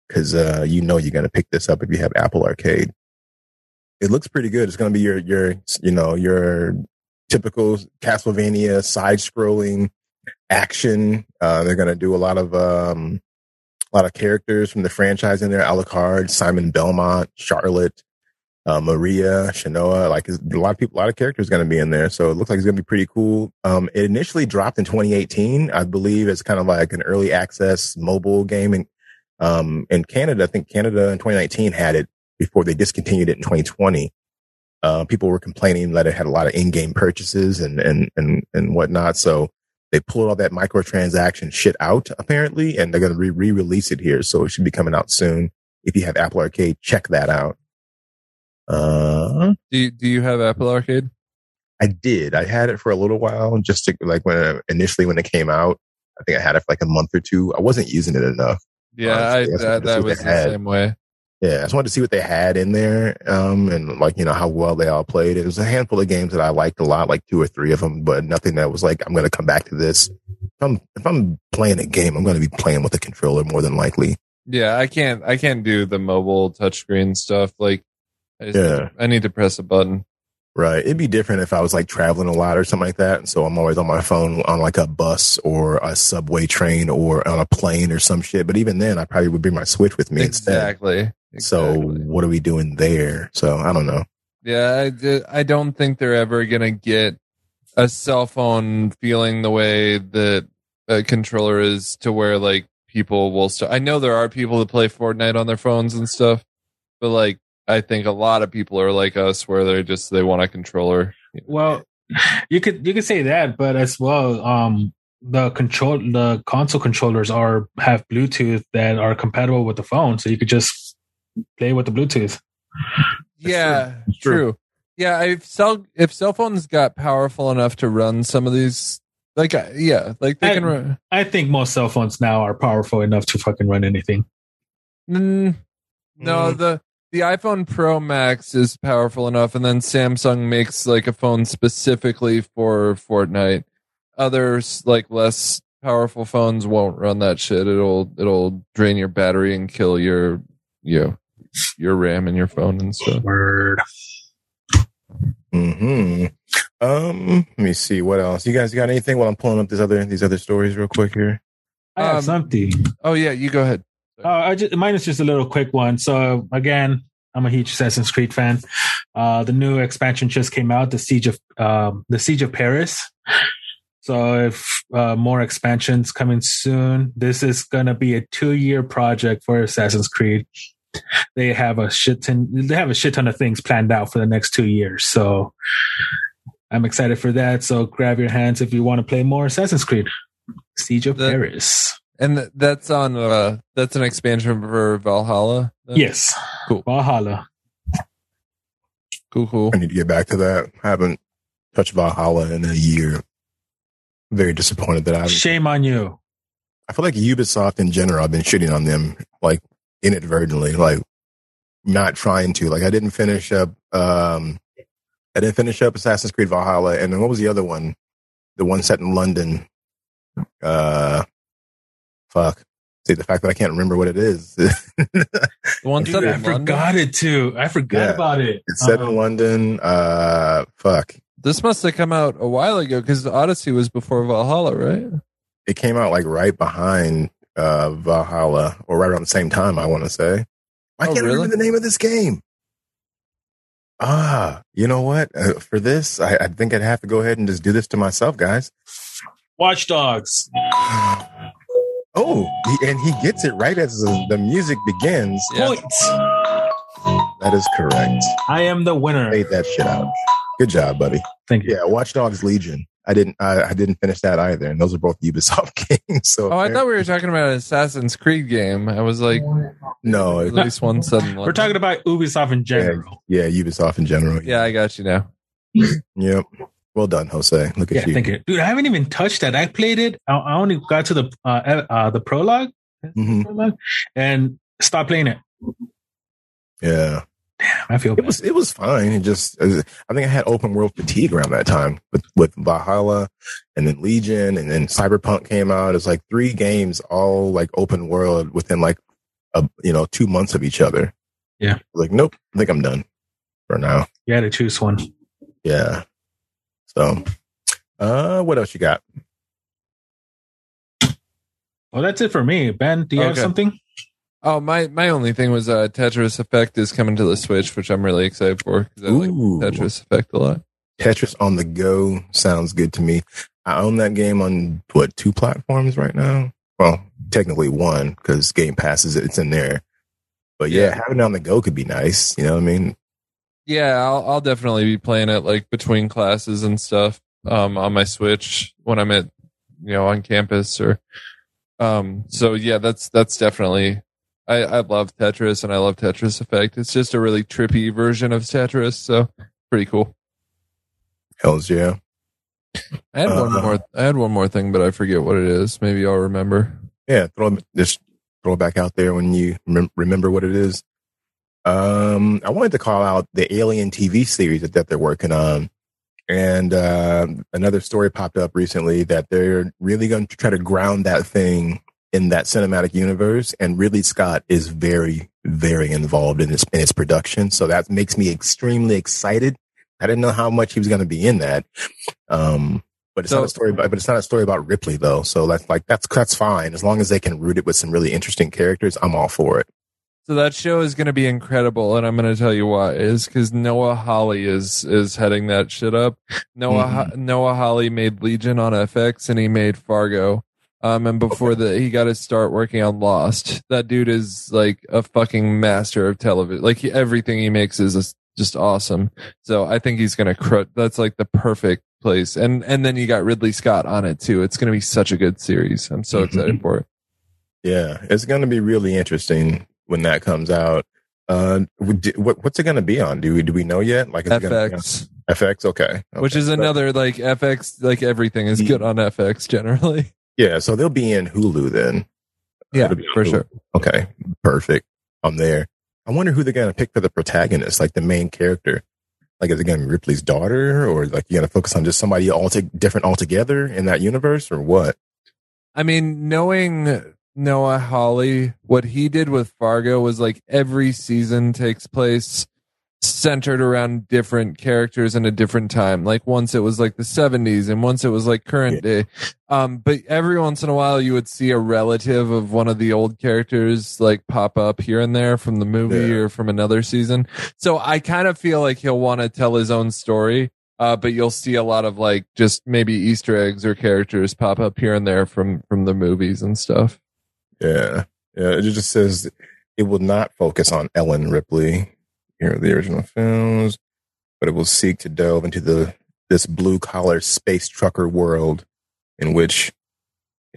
because uh, you know you're going to pick this up if you have Apple Arcade. It looks pretty good. It's going to be your your you know your typical Castlevania side scrolling action. Uh, they're going to do a lot of um, a lot of characters from the franchise in there. Alucard, Simon Belmont, Charlotte, uh, Maria, Shanoa, like a lot of people, a lot of characters going to be in there. So it looks like it's going to be pretty cool. Um, it initially dropped in 2018. I believe it's kind of like an early access mobile game. And, um, in Canada, I think Canada in 2019 had it before they discontinued it in 2020. Uh, people were complaining that it had a lot of in-game purchases and, and, and, and whatnot. So they pulled all that microtransaction shit out apparently, and they're going to re release it here. So it should be coming out soon. If you have Apple Arcade, check that out. Uh, Do you, do you have Apple Arcade? I did. I had it for a little while, just to like when initially when it came out. I think I had it for like a month or two. I wasn't using it enough. Yeah, I, Honestly, that, that was the same way. Yeah, I just wanted to see what they had in there, um, and like you know how well they all played. It was a handful of games that I liked a lot, like two or three of them, but nothing that was like I'm going to come back to this. If I'm if I'm playing a game, I'm going to be playing with a controller more than likely. Yeah, I can't I can't do the mobile touchscreen stuff. Like, I Yeah. I need to press a button. Right. It'd be different if I was like traveling a lot or something like that. And so I'm always on my phone on like a bus or a subway train or on a plane or some shit. But even then, I probably would bring my Switch with me instead. Exactly. So what are we doing there? So I don't know. Yeah, I, I don't think they're ever gonna get a cell phone feeling the way that a controller is to where like people will start. I know there are people that play Fortnite on their phones and stuff, but like I think a lot of people are like us where they're just they want a controller. Well, you could you could say that, but as well, um, the control the console controllers are have Bluetooth that are compatible with the phone, so you could just play with the Bluetooth. yeah, It's true. true. Yeah, if cell if cell phones got powerful enough to run some of these, like uh, yeah, like they I- can run. I think most cell phones now are powerful enough to fucking run anything. Mm, no, Mm. the the iPhone Pro Max is powerful enough, and then Samsung makes like a phone specifically for Fortnite. Others like less powerful phones won't run that shit. It'll it'll drain your battery and kill your you know, your RAM and your phone and stuff. Word. Hmm. Um. Let me see what else. You guys got anything? While I'm pulling up these other these other stories real quick here. I have Um, something. Oh yeah, you go ahead. Uh, I just, mine is just a little quick one. So again, I'm a huge Assassin's Creed fan. Uh, the new expansion just came out, the Siege of um, the Siege of Paris. So if uh, more expansions coming soon, this is gonna be a two year project for Assassin's Creed. They have a shit ton. They have a shit ton of things planned out for the next two years. So I'm excited for that. So grab your hands if you want to play more Assassin's Creed. Siege of The- Paris. And that's on uh that's an expansion for Valhalla. then? Yes. Cool. Valhalla. Cool, cool. I need to get back to that. I haven't touched Valhalla in a year. Very disappointed that I Shame on you. I feel like Ubisoft in general, I've been shitting on them like inadvertently, like not trying to. Like I didn't finish up um I didn't finish up Assassin's Creed Valhalla and then what was the other one? The one set in London. Uh fuck. See the fact that I can't remember what it is. [LAUGHS] The one Dude, set I in London? forgot it too. I forgot Yeah. about it. it's set Um, in London. Uh fuck. This must have come out a while ago because Odyssey was before Valhalla, right? It came out like right behind uh Valhalla or right around the same time, I want to say. I Oh, can't really? remember the name of this game. Ah, you know what? Uh, for this, I, I think I'd have to go ahead and just do this to myself, guys. Watch Dogs. Oh, he, and he gets it right as the, the music begins. Yeah. Points. That is correct. I am the winner. Fade that shit out. Good job, buddy. Thank you. Yeah, Watch Dogs Legion. I didn't. I, I didn't finish that either, and those are both Ubisoft [LAUGHS] games. So Oh, I thought we were talking about an Assassin's Creed game. I was like, no. [LAUGHS] at least one set. We're talking about Ubisoft in general. Yeah, Ubisoft in general. Yeah, I got you now. [LAUGHS] Yep. Well done, Jose. Look Yeah, at you. thank you, dude. I haven't even touched that. I played it. I, I only got to the uh, uh the prologue, Mhm. prologue, and stopped playing it. Yeah. I feel It was it was fine. It just I think I had open world fatigue around that time with with Valhalla and then Legion and then Cyberpunk came out. It's like three games all like open world within like a you know two months of each other. Yeah. Like nope, I think I'm done for now. you had to choose one. Yeah. So, uh, what else you got? Well, that's it for me. Ben, do you have something? Oh, my my only thing was uh, Tetris Effect is coming to the Switch, which I'm really excited for because I like Tetris Effect a lot. Tetris on the go sounds good to me. I own that game on what two platforms right now? Well, technically one because Game Passes it's in there. But yeah, Yeah. having it on the go could be nice. You know what I mean? Yeah, I'll I'll definitely be playing it like between classes and stuff um, on my Switch when I'm at you know on campus or um so yeah that's that's definitely I, I love Tetris and I love Tetris Effect. It's just a really trippy version of Tetris, so pretty cool. Hells yeah. I had one Uh, more. I had one more thing, but I forget what it is. Maybe I'll remember. Yeah, throw just throw it back out there when you remem- remember what it is. Um, I wanted to call out the Alien TV series that, that they're working on, and uh, another story popped up recently that they're really going to try to ground that thing in that cinematic universe. And Ridley Scott is very, very involved in its in its production, so that makes me extremely excited. I didn't know how much he was going to be in that. Um, but it's So- not a story. About, but it's not a story about Ripley though. So that's like that's that's fine as long as they can root it with some really interesting characters. I'm all for it. So that show is going to be incredible, and I'm going to tell you why. Is because Noah Hawley is is heading that shit up. Noah Ho- Noah Hawley made Legion on FX, and he made Fargo. Um, and before that, he got to start working on Lost. That dude is like a fucking master of television. Like he, everything he makes is just- awesome. So I think he's gonna crush. That's like the perfect place. And and then you got Ridley Scott on it too. It's gonna be such a good series. I'm so Mhm. excited for it. Yeah, it's going to be really interesting when that comes out. Uh, what, what's it going to be on? Do we do we know yet? Like is it gonna be on FX. FX, okay. which is another like FX. Like everything is good on FX generally. [LAUGHS] yeah. So they'll be in Hulu then. Yeah, for Hulu. sure. Okay, perfect. I'm there. I wonder who they're going to pick for the protagonist, like the main character. Like, is it going to be Ripley's daughter, or like you going to focus on just somebody all different altogether in that universe, or what? I mean, knowing Noah Hawley, what he did with Fargo was like every season takes place centered around different characters in a different time. Like once it was like the 70s and once it was like current day. Um, but every once in a while you would see a relative of one of the old characters like pop up here and there from the movie Yeah. or from another season. So I kind of feel like he'll want to tell his own story. Uh, but you'll see a lot of like just maybe Easter eggs or characters pop up here and there from from the movies and stuff. Yeah, yeah. It just says it will not focus on Ellen Ripley. Here are the original films, but it will seek to delve into the this blue collar space trucker world in which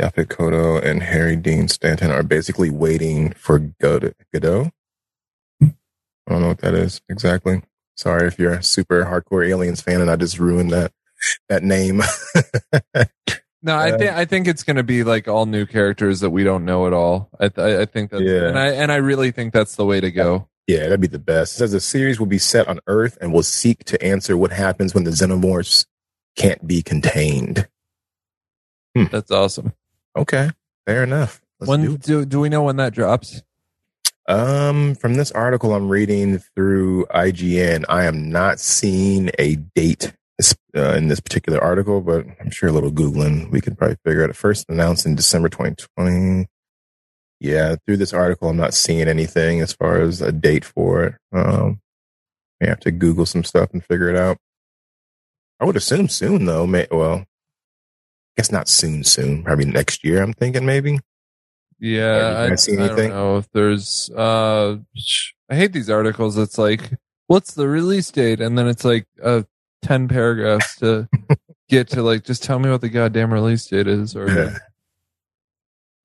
Yaphet Kotto and Harry Dean Stanton are basically waiting for Godot. Godot? I don't know what that is exactly. Sorry if you're a super hardcore aliens fan and I just ruined that that name. [LAUGHS] No, I uh, think I think it's going to be like all new characters that we don't know at all. I th- I think that, Yeah. and I and I really think that's the way to go. Yeah, that'd be the best. It says the series will be set on Earth and will seek to answer what happens when the xenomorphs can't be contained. That's awesome. Okay, fair enough. Let's do when it. do do we know when that drops? Um, from this article I'm reading through IGN, I am not seeing a date uh, in this particular article, but I'm sure a little googling we could probably figure out. It first announced in December 2020. Yeah, through this article, I'm not seeing anything as far as a date for it. Um, I have to Google some stuff and figure it out. I would assume soon, though. May, well, I guess not soon. Soon, probably next year. I'm thinking maybe. Yeah, you I, see seen I anything? don't know if there's. Uh, I hate these articles. It's like, what's the release date, and then it's like uh, ten paragraphs to [LAUGHS] get to like just tell me what the goddamn release date is. Or Yeah.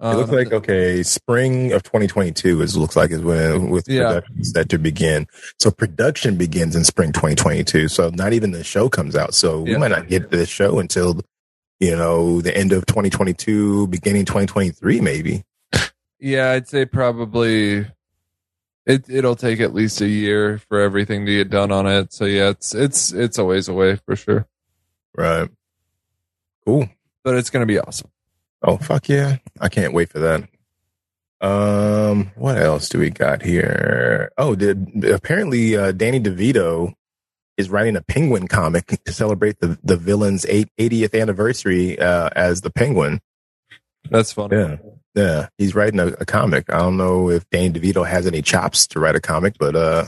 It looks Um, like okay, spring of 2022 is looks like is when with Yeah. production set to begin. So production begins in spring 2022. So not even the show comes out. So we might not get the show until you know the end of 2022, beginning 2023, maybe. Yeah, I'd say probably it it'll take at least a year for everything to get done on it. So yeah, it's it's it's a ways away for sure. Right. Cool. But it's gonna be awesome. Oh fuck yeah! I can't wait for that. Um, what else do we got here? Oh, did apparently uh, Danny DeVito is writing a Penguin comic to celebrate the the villain's eight- 80th anniversary uh, as the Penguin. That's funny. Yeah, yeah, he's writing a, a comic. I don't know if Danny DeVito has any chops to write a comic, but uh,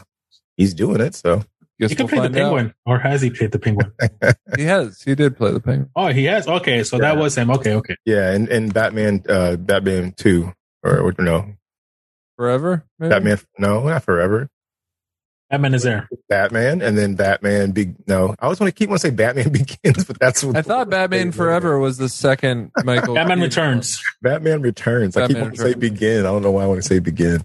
he's doing it. So Guess He could we'll play the find out. penguin, or has he played the penguin? [LAUGHS] He has. He did play the penguin. oh, he has. Okay, so that was him. Okay, okay. yeah, and and Batman, uh, Batman two or what? No, Forever? Maybe? Batman. No, not forever. Batman is there. Batman, and then Batman. Big no, I always want to keep want to say Batman [LAUGHS] Begins, but that's what I thought Batman Forever was the second Michael. Batman Keaton Returns. Batman Returns. I keep Batman wanting to say Begin. I don't know why I want to say Begin.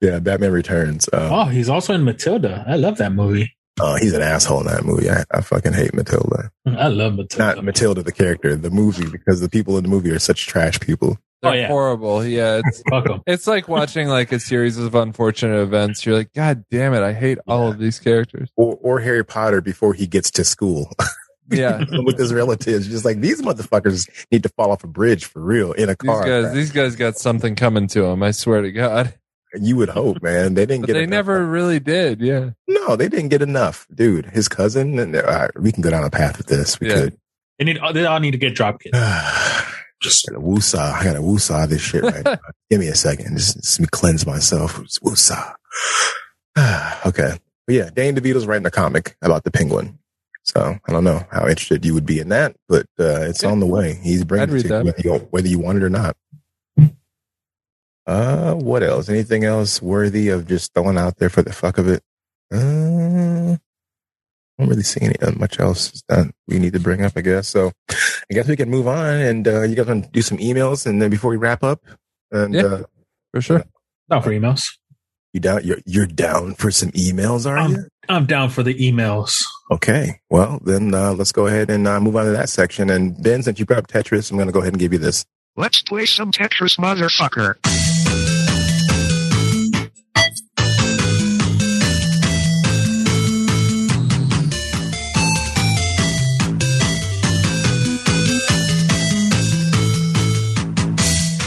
Yeah, Batman Returns. Uh, Oh, he's also in Matilda. I love that movie. Oh, he's an asshole in that movie. I, I fucking hate Matilda. I love Matilda. Not Matilda the character, the movie, because the people in the movie are such trash people. They're Oh, yeah. horrible. Yeah, it's [LAUGHS] it's like watching like a series of unfortunate events. You're like, God damn it, I hate all of these characters. Or, or Harry Potter before he gets to school [LAUGHS] Yeah, [LAUGHS] with his relatives. Just like these motherfuckers need to fall off a bridge for real in a these car. guys, these guys got something coming to them. I swear to God, you would hope, man. They didn't but get. they enough. never really did. Yeah, No, they didn't get enough, dude. His cousin. And uh, we can go down a path with this. We Yeah. could. They need. They all need to get drop kicked. [SIGHS] Just gotta woosah. I gotta woosah this shit right now. [LAUGHS] Give me a second. Just, just let me cleanse myself. Just woosah. [SIGHS] okay. But yeah, Dane DeVito's writing a comic about the penguin. So I don't know how interested you would be in that, but uh, it's Yeah. on the way. He's bringing I'd it to you whether you, whether you want it or not. Uh, what else? Anything else worthy of just throwing out there for the fuck of it? Uh, I don't really see any uh, much else that we need to bring up, I guess. So I guess we can move on and uh, you guys want to do some emails and then before we wrap up and Yeah. uh, for sure. Not for emails. you down you're you're down for some emails, are Um, you? I'm down for the emails. Okay. Well, then uh, let's go ahead and uh, move on to that section. And Ben, since you brought up Tetris, I'm going to go ahead and give you this. Let's play some Tetris, motherfucker.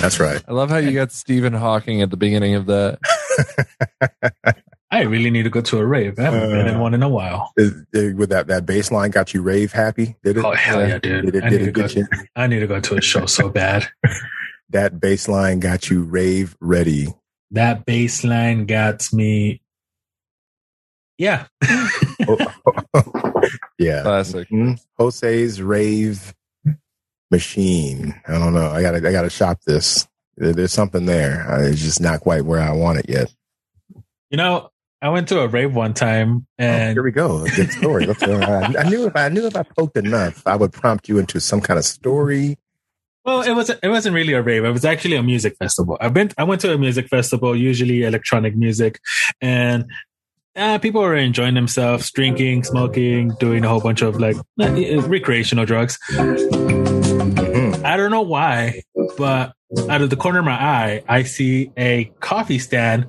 That's right. I love how you got Stephen Hawking at the beginning of that. [LAUGHS] I really need to go to a rave. I haven't been in Uh, one in a while. Is- is- with that that bass line got you rave happy? Did it? Oh hell yeah, Did dude! it, I did need to it go. you? I need to go to a show so bad. [LAUGHS] That bass line got you rave ready. That bass line got me. Yeah, [LAUGHS] yeah. Classic. Mhm. Jose's rave machine. I don't know. I gotta I gotta shop this. There's something there. Uh, It's just not quite where I want it yet. you know, I went to a rave one time, Oh, and here we go. A good story. Uh, I, I knew if I knew if I poked enough, I would prompt you into some kind of story. Well, it wasn't. It wasn't really a rave. It was actually a music festival. I've been. I went to a music festival, usually electronic music, and uh, people were enjoying themselves, drinking, smoking, doing a whole bunch of like recreational drugs. I don't know why, but out of the corner of my eye, I see a coffee stand.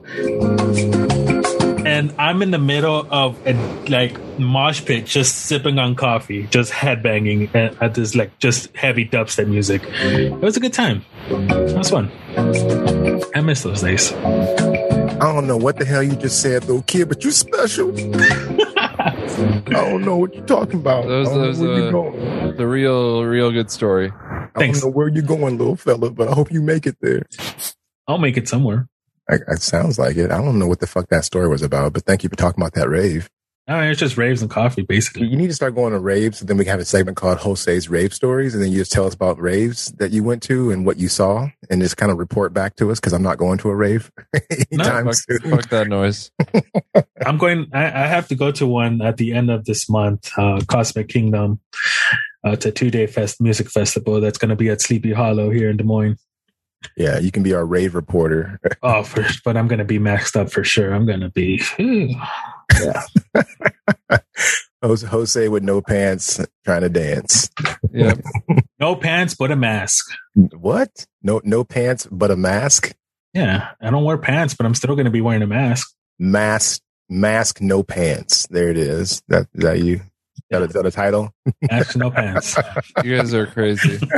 And I'm in the middle of a like mosh pit, just sipping on coffee, just headbanging at, at this like just heavy dubstep music. It was a good time. It was fun. I miss those days. I don't know what the hell you just said though, kid, but you special. [LAUGHS] I don't know what you're talking about. Those- I don't those, uh, you're. The real, real good story. I Thanks. don't know where you're going, little fella, but I hope you make it there. I'll make it somewhere. I, it sounds like it. I don't know what the fuck that story was about, but thank you for talking about that rave. I mean, it's just raves and coffee, basically. You need to start going to raves, and then we can have a segment called Jose's Rave Stories, and then you just tell us about raves that you went to and what you saw, and just kind of report back to us because I'm not going to a rave [LAUGHS] anytime Fuck, soon. fuck that noise. I'm going. I, I have to go to one at the end of this month, uh, Cosmic Kingdom. Uh, it's a two day fest music festival that's going to be at Sleepy Hollow here in Des Moines. Yeah, you can be our rave reporter. [LAUGHS] Oh, for, but I'm going to be maxed up for sure. I'm going to be. [LAUGHS] Jose, Jose with no pants trying to dance. Yeah. [LAUGHS] No pants, but a mask. What? No, no pants, but a mask. Yeah, I don't wear pants, but I'm still going to be wearing a mask. Mask, mask, no pants. There it is. That is that you? Is that, is that a title? Mask, no pants. [LAUGHS] You guys are crazy. [LAUGHS]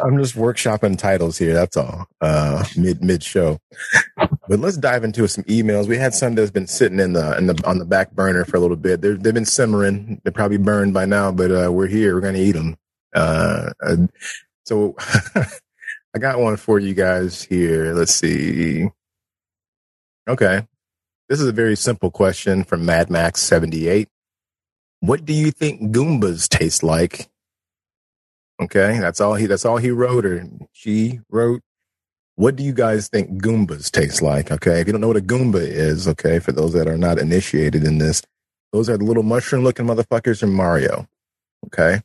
I'm just workshopping titles here. That's all. Uh, mid mid show. But let's dive into some emails. We had some that's been sitting in the in the on the back burner for a little bit. They're, they've been simmering. They're probably burned by now, but uh, we're here. We're gonna eat them. Uh, uh, so [LAUGHS] I got one for you guys here. Let's see. Okay, this is a very simple question from Mad Max seventy eight. What do you think Goombas taste like? Okay, that's all he. That's all he wrote, or she wrote. What do you guys think Goombas taste like? Okay. If you don't know what a Goomba is, okay, for those that are not initiated in this, those are the little mushroom looking motherfuckers from Mario. Okay.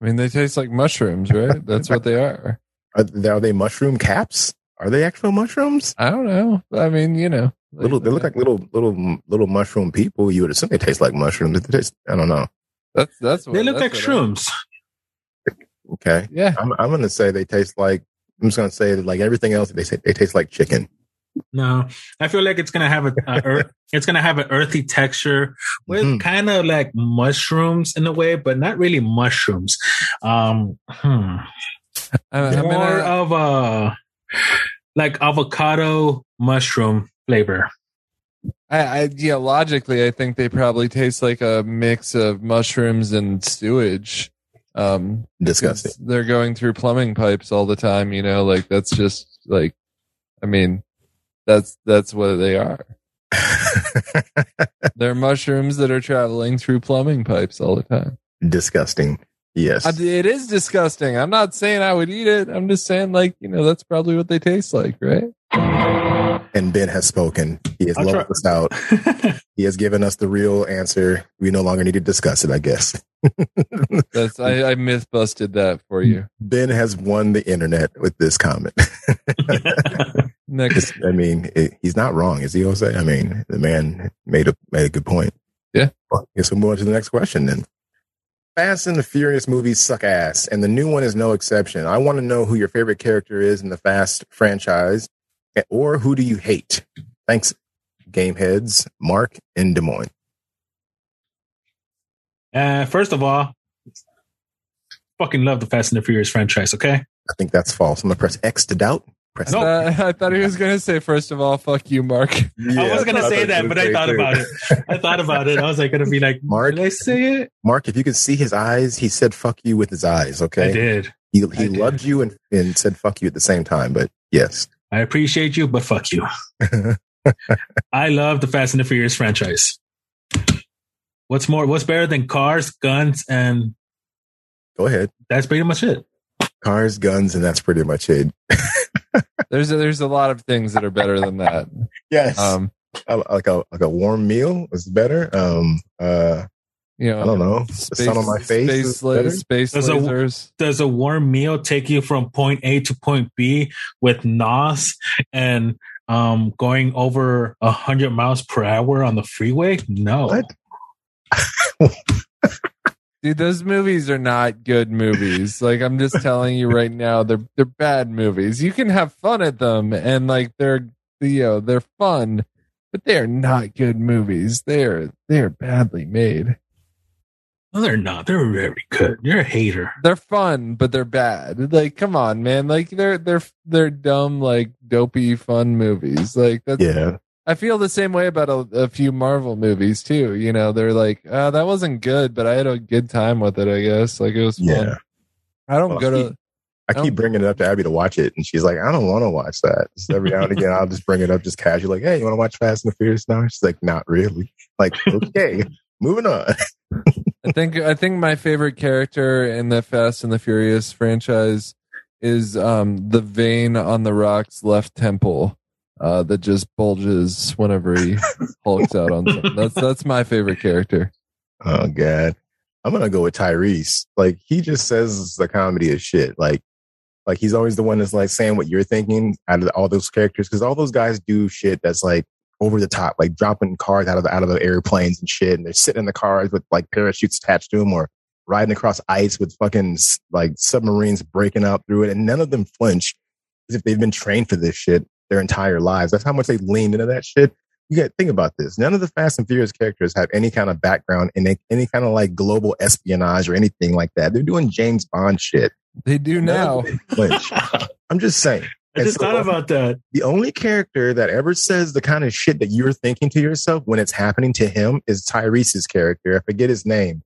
I mean, they taste like mushrooms, right? That's what they are. Are, are they mushroom caps? Are they actual mushrooms? I don't know. I mean, you know, Little, they look like little, little, little mushroom people. You would assume they taste like mushrooms. They taste, I don't know. that's that's what They look like that's what shrooms. Okay. Yeah, I'm, I'm going to say they taste like, I'm just going to say that like everything else, they say they taste like chicken. No, I feel like it's gonna have a, a [LAUGHS] earth, it's gonna have an earthy texture with Mhm. kind of like mushrooms in a way, but not really mushrooms. Um, hmm. I, I mean, more I- of a like avocado mushroom flavor. I, I yeah, logically, I think they probably taste like a mix of mushrooms and sewage. Um, Disgusting. 'cause They're going through plumbing pipes all the time, you know, like that's just like, I mean, that's that's what they are. [LAUGHS] They're mushrooms that are traveling through plumbing pipes all the time. Disgusting. Yes. It is disgusting. I'm not saying I would eat it. I'm just saying, like, you know, that's probably what they taste like, right? And Ben has spoken. He has I'll leveled try- us out. [LAUGHS] He has given us the real answer. We no longer need to discuss it, I guess. [LAUGHS] That's I, I myth busted that for you. ben has won the internet with this comment. [LAUGHS] Next, I mean, it, he's not wrong, is he, Jose? I mean, the man made a made a good point. Yeah. Well, I guess we'll move on to the next question then. Fast and the Furious movies suck ass, and the new one is no exception. I want to know who your favorite character is in the Fast franchise, or who do you hate? Thanks, Gameheads, Mark in Des Moines. uh, first of all, fucking love the Fast and the Furious franchise. Okay, I think that's false. I'm gonna press X to doubt. Press Nope. Uh, I thought he was going to say, first of all, fuck you, Mark. I was gonna say that, but I thought about it. I thought about it. I was like, gonna be like, Mark- did I say it? Mark, if you could see his eyes, he said "fuck you" with his eyes. Okay, I did. he I he did. loved you and, and said "fuck you" at the same time. But yes, I appreciate you, but fuck you. [LAUGHS] I love the Fast and the Furious franchise. What's more? What's better than cars, guns, and go ahead. that's pretty much it. Cars, guns, and that's pretty much it. [LAUGHS] There's a, there's a lot of things that are better than that. Yes, Um, Uh, like a like a warm meal is better. Um, uh, you know, I don't know. The sun on my face space, is la- better? space There's a- Does a warm meal take you from point A to point B with NOS and um, going over a hundred miles per hour on the freeway? No. What? [LAUGHS] Dude, those movies are not good movies. Like I'm just telling you right now, they're they're bad movies. You can have fun at them, and like they're you know they're fun, but they are not good movies. They're they're badly made. No, they're not. They're very good. You're a hater. They're fun, but they're bad. Like come on, man. Like they're they're they're dumb, like dopey fun movies. Like that's yeah, I feel the same way about a, a few Marvel movies too. You know, they're like, uh, that wasn't good, but I had a good time with it. I guess like it was fun. yeah. I don't Well, go to. I keep bringing it up to Abby to watch it, and she's like, "I don't want to watch that." So every now and again, I'll just bring it up, just casually, like, "Hey, you want to watch Fast and the Furious now?" She's like, "Not really." Like, okay, [LAUGHS] moving on. [LAUGHS] I think I think my favorite character in the Fast and the Furious franchise is um the vein on the rock's left temple. Uh, that just bulges whenever he [LAUGHS] hulks out on something. That's that's my favorite character. Oh god. I'm gonna go with Tyrese. Like he just says the comedy is shit. Like like he's always the one that's like saying what you're thinking out of all those characters because all those guys do shit that's like over the top, like dropping cars out of the out of the airplanes and shit, and they're sitting in the cars with like parachutes attached to them or riding across ice with fucking like submarines breaking out through it, and none of them flinch as if they've been trained for this shit their entire lives. That's how much they leaned into that shit you got to think about this. None of the Fast and Furious characters have any kind of background in a- any kind of like global espionage or anything like that. They're doing James Bond shit. They do now. [LAUGHS] I'm just saying. I And just so thought about that. the only character that ever says the kind of shit that you're thinking to yourself when it's happening to him is Tyrese's character. I forget his name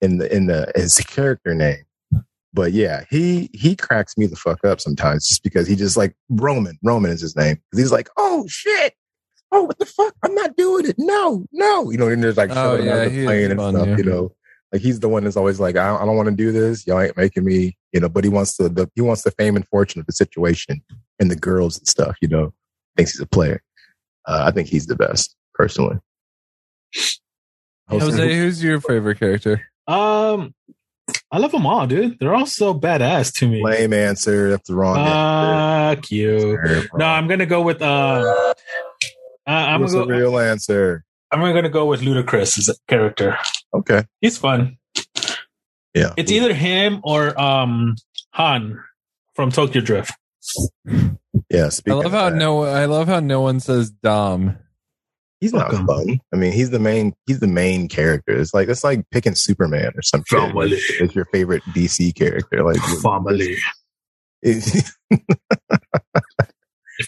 in the in the his character name. But yeah, he he cracks me the fuck up sometimes just because he just like Roman. Roman is his name. 'Cause He's like, oh shit. Oh, what the fuck? I'm not doing it. No, no. You know, and there's like Oh, shoving yeah, out he the plane and fun, stuff, yeah. you know. Like he's the one that's always like, I don't, I don't want to do this. Y'all ain't making me, you know. But he wants the, the he wants the fame and fortune of the situation and the girls and stuff. You know, thinks he's a player. Uh, I think he's the best personally. Jose, who's your favorite character? Um, I love them all, dude. They're all so badass to me. Lame answer. That's the wrong answer. Fuck you. No, I'm gonna go with. Uh, uh, I'm What's gonna the go. real answer? I'm gonna go with Ludacris as a character. Okay. He's fun. Yeah. It's either him or um Han from Tokyo Drift. Yeah. I love how that, no I love how no one says Dom. he's not Fuck him. fun. I mean, he's the main. He's the main character. It's like it's like picking Superman or some shit. Family. It's your favorite DC character. Like Family. [LAUGHS] It,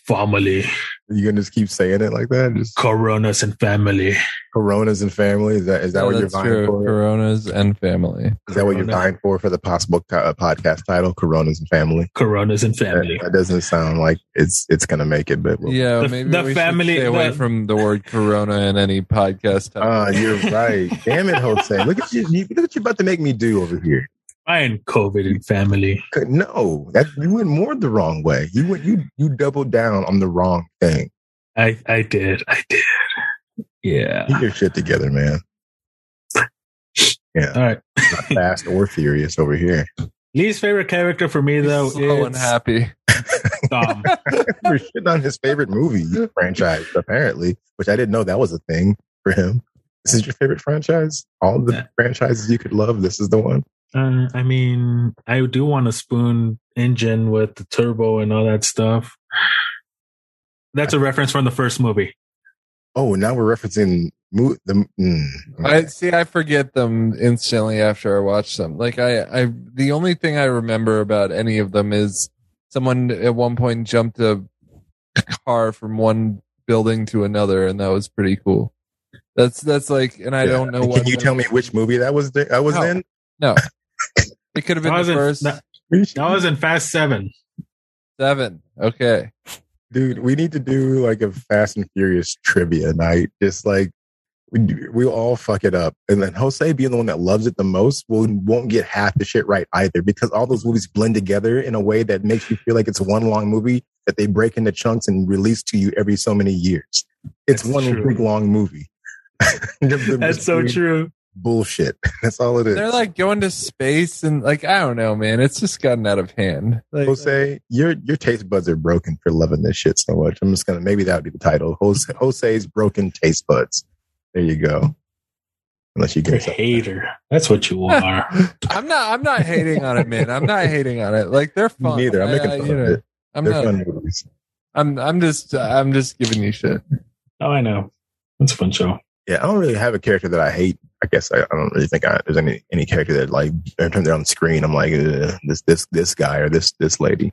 Family. you gonna just keep saying it like that? Just Coronas and family. Coronas and family. Is that is that Yeah, what you're that's vying true. for? Coronas and family. Is that what you're vying for for the possible co- uh, podcast title? Coronas and family. Coronas and family. that doesn't sound like it's it's gonna make it, but we'll, Yeah, The- maybe the we family- stay away the- from the word Corona in any podcast. title. Ah, you're right. Damn it, Jose! Look at you, you. Look what you're about to make me do over here. And COVID and family. No, that you went more the wrong way. You went you you doubled down on the wrong thing. I I did. I did. Yeah. Get your shit together, man. Yeah, All right. not fast or furious over here. Least favorite character for me though Slow and is happy. [LAUGHS] Dom. For shit on his favorite movie franchise, apparently, which I didn't know that was a thing for him. This is your favorite franchise? All the Yeah. franchises you could love, this is the one. Uh, I mean, I do want a spoon engine with the turbo and all that stuff. That's a reference from the first movie. Oh, now we're referencing mo- the. Mm, I see. I forget them instantly after I watch them. Like I, I, the only thing I remember about any of them is someone at one point jumped a car from one building to another, and that was pretty cool. That's that's like, and I Yeah. don't know. Can what you tell me which movie that was? The, I was No. in. No, it could have been That was the in- first that- That was in Fast Seven. seven. Okay, Dude, we need to do like a Fast and Furious trivia night. Just like we we'll all fuck it up, and then Jose being the one that loves it the most will won't get half the shit right either because all those movies blend together in a way that makes you feel like it's one long movie that they break into chunks and release to you every so many years. It's That's one true. big long movie. [LAUGHS] The- the- That's so the- true. Bullshit. [LAUGHS] That's all it is. they're like going to space and like I don't know, man. It's just gotten out of hand. Like, Jose, your your taste buds are broken for loving this shit so much. I'm just gonna maybe that would be the title. Jose, Jose's broken taste buds. There you go. Unless you You're a get hater. That's what you [LAUGHS] are. I'm not. I'm not hating on it, man. I'm not hating on it. Like they're fun. neither. I'm making I- fun you of know, it. I'm They're not. fun movies. I'm. I'm just. I'm just giving you shit. oh, I know. It's a fun show. Yeah, I don't really have a character that I hate. I guess I, I don't really think I, there's any any character that like every time they're on the screen, I'm like this this this guy or this this lady.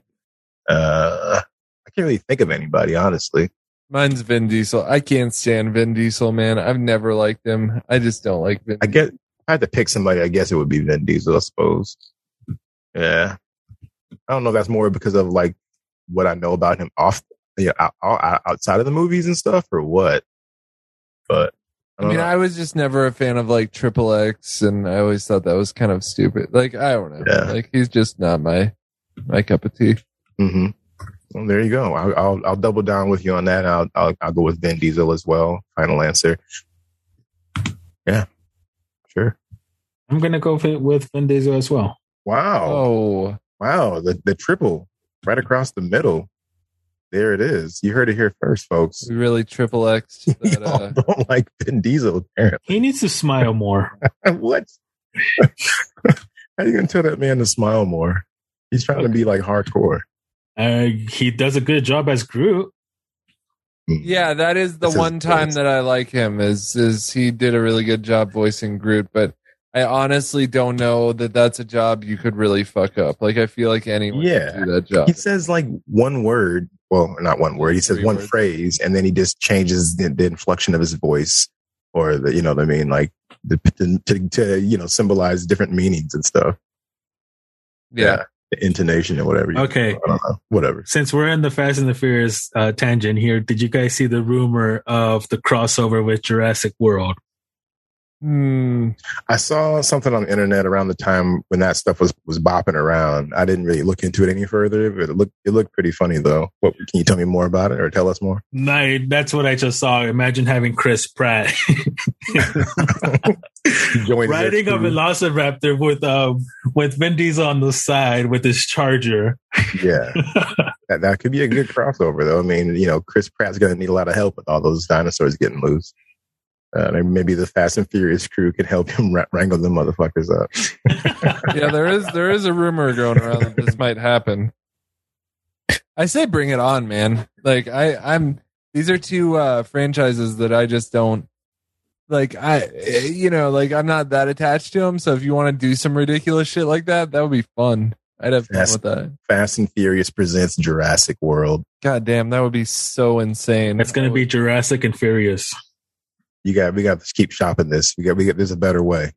Uh, I can't really think of anybody honestly. Mine's Vin Diesel. I can't stand Vin Diesel, man. I've never liked him. I just don't like Vin. I get if I had to pick somebody. I guess it would be Vin Diesel. I suppose. Yeah, I don't know. if That's more because of like what I know about him off, yeah, out, out, outside of the movies and stuff, or what. But I, I mean, know. I was just never a fan of like Triple X, and I always thought that was kind of stupid. Like I don't know. Yeah. Like he's just not my my cup of tea. hmm Well, there you go. I'll, I'll I'll double down with you on that. I'll I'll, I'll go with Vin Diesel as well. Final answer. Yeah, sure. I'm gonna go with, with Vin Diesel as well. Wow, Oh, wow. The the triple right across the middle. There it is. You heard it here first, folks. we really Triple X. [LAUGHS] That, uh, don't like Vin Diesel, apparently. He needs to smile more. [LAUGHS] what? [LAUGHS] How you gonna tell that man to smile more? He's trying to be like hardcore. Uh, he does a good job as Groot. Mm. Yeah, that is the This is one time voice. that I like him is is he did a really good job voicing Groot, but I honestly don't know that that's a job you could really fuck up. Like I feel like anyone Yeah. could do that job. He says like one word. Well, not one word. He says Three one words. phrase, and then he just changes the, the inflection of his voice, or the you know what I mean, like the, to, to to you know symbolize different meanings and stuff. Yeah. the intonation and whatever. Okay. I don't know. Whatever. Since we're in the Fast and the Furious uh, tangent here, did you guys see the rumor of the crossover with Jurassic World? Hmm. I saw something on the internet around the time when that stuff was was bopping around. I didn't really look into it any further, but it looked it looked pretty funny though. What can you tell me more about it or tell us more? No, that's what I just saw. Imagine having Chris Pratt [LAUGHS] Join riding a. Velociraptor with um with Vin Diesel on the side with his Charger. Yeah, [LAUGHS] that that could be a good crossover though. I mean, you know, Chris Pratt's going to need a lot of help with all those dinosaurs getting loose. Uh, maybe- maybe the Fast and Furious crew can help him wra- wrangle the motherfuckers up. [LAUGHS] Yeah, there is there is a rumor going around that this might happen. I say bring it on, man. Like I I'm these are two uh franchises that I just don't like I eh, you know, like I'm not that attached to them, so if you want to do some ridiculous shit like that, that would be fun. I'd have fun with that. Fast and Furious presents Jurassic World. God damn, that would be so insane. It's going to be Jurassic and Furious. You got we got to keep shopping this. We got we got there's a better way.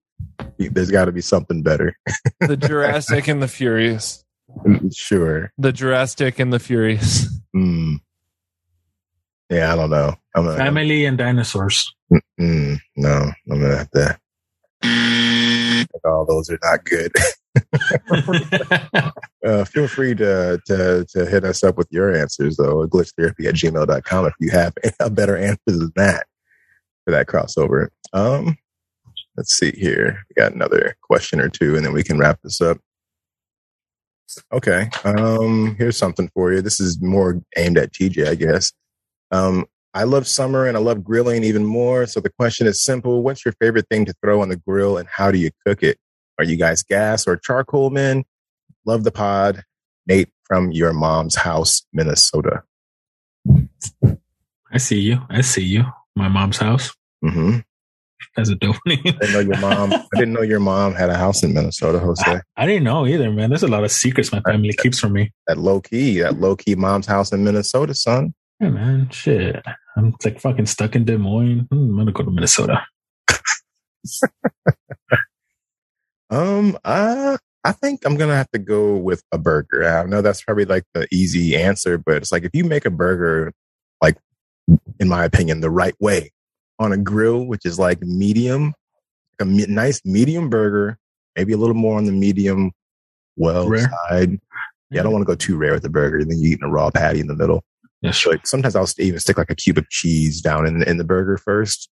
There's got to be something better. [LAUGHS] the Jurassic and the Furious. Sure. The Jurassic and the Furious. Mm. Yeah, I don't know. I'm gonna, Family and dinosaurs. Mm, no, I'm gonna have to. All those are not good. [LAUGHS] [LAUGHS] Uh, feel free to, to to hit us up with your answers though. Glitchtherapy at gmail.com if you have a better answer than that for that crossover. Um, let's see here. We got another question or two, and then we can wrap this up. Okay. Um, here's something for you. This is more aimed at TJ, I guess. Um, I love summer and I love grilling even more. So the question is simple. What's your favorite thing to throw on the grill and how do you cook it? Are you guys gas or charcoal men? Love the pod. Nate from your mom's house, Minnesota. I see you. I see you. My mom's house. Hmm That's a dope name. I didn't know your mom. I didn't know your mom had a house in Minnesota, Jose. I didn't know either, man. There's a lot of secrets my family keeps from me. That low key, that low key mom's house in Minnesota, son. Yeah, man. Shit. I'm like fucking stuck in Des Moines. Hmm, I'm gonna go to Minnesota. [LAUGHS] Um, uh, I think I'm gonna have to go with a burger. I know that's probably like the easy answer, but it's like if you make a burger, like in my opinion, the right way on a grill, which is like medium, a me- nice medium burger, maybe a little more on the medium well Rare. side. Yeah, I don't want to go too rare with the burger. Then you eating a raw patty in the middle. Yeah, sure. Like sometimes I'll even stick like a cube of cheese down in in the burger first,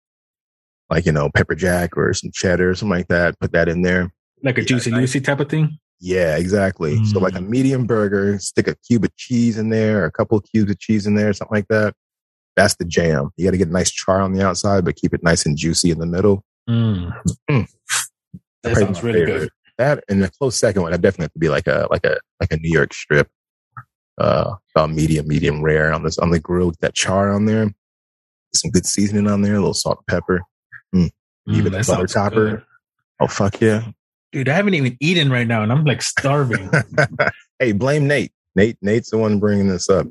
like you know pepper jack or some cheddar or something like that. Put that in there. Like a Yeah, juicy nice. Lucy type of thing. Yeah, exactly. So like a Mm. medium burger, stick a cube of cheese in there, or a couple of cubes of cheese in there, something like that. That's the jam. You got to get a nice char on the outside, but keep it nice and juicy in the middle. Mm. Mm. That sounds really favorite. good. That and the close second one, I definitely have to be like a like a like a New York strip, uh, about medium, medium rare on this on the grill. With that char on there, some good seasoning on there, a little salt and pepper. Even Mm, a that butter topper. good. Oh fuck yeah! Dude, I haven't even eaten right now and I'm like starving. [LAUGHS] hey, blame Nate. Nate, Nate's the one bringing this up.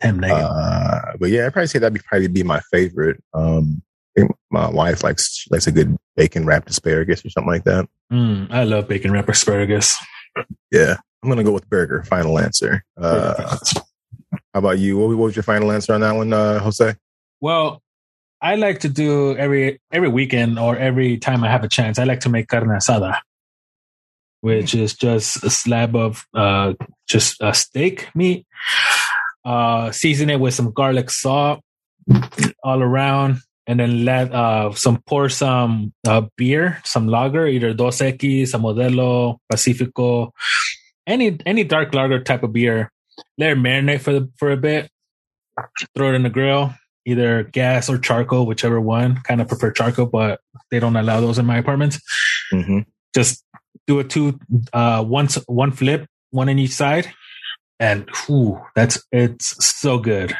Damn, Nate. Uh, but yeah, I'd probably say that'd be probably be my favorite. Um, I think my wife likes likes a good bacon wrapped asparagus or something like that. Mm, I love bacon wrapped asparagus. Yeah, I'm gonna go with burger. Final answer. Uh, how about you? What, what was your final answer on that one, uh, Jose? Well, I like to do every every weekend or every time I have a chance. I like to make carne asada, which is just a slab of uh, just a steak meat. Uh, season it with some garlic salt all around, and then let uh, some pour some uh, beer, some lager, either Dos Equis, a Modelo, Pacifico, any any dark lager type of beer. Let it marinate for the for a bit. Throw it in the grill either gas or charcoal, whichever one. Kind of prefer charcoal, but they don't allow those in my apartment. Mm-hmm. Just do a two, uh, once one flip, one in each side, and whew, that's it's so good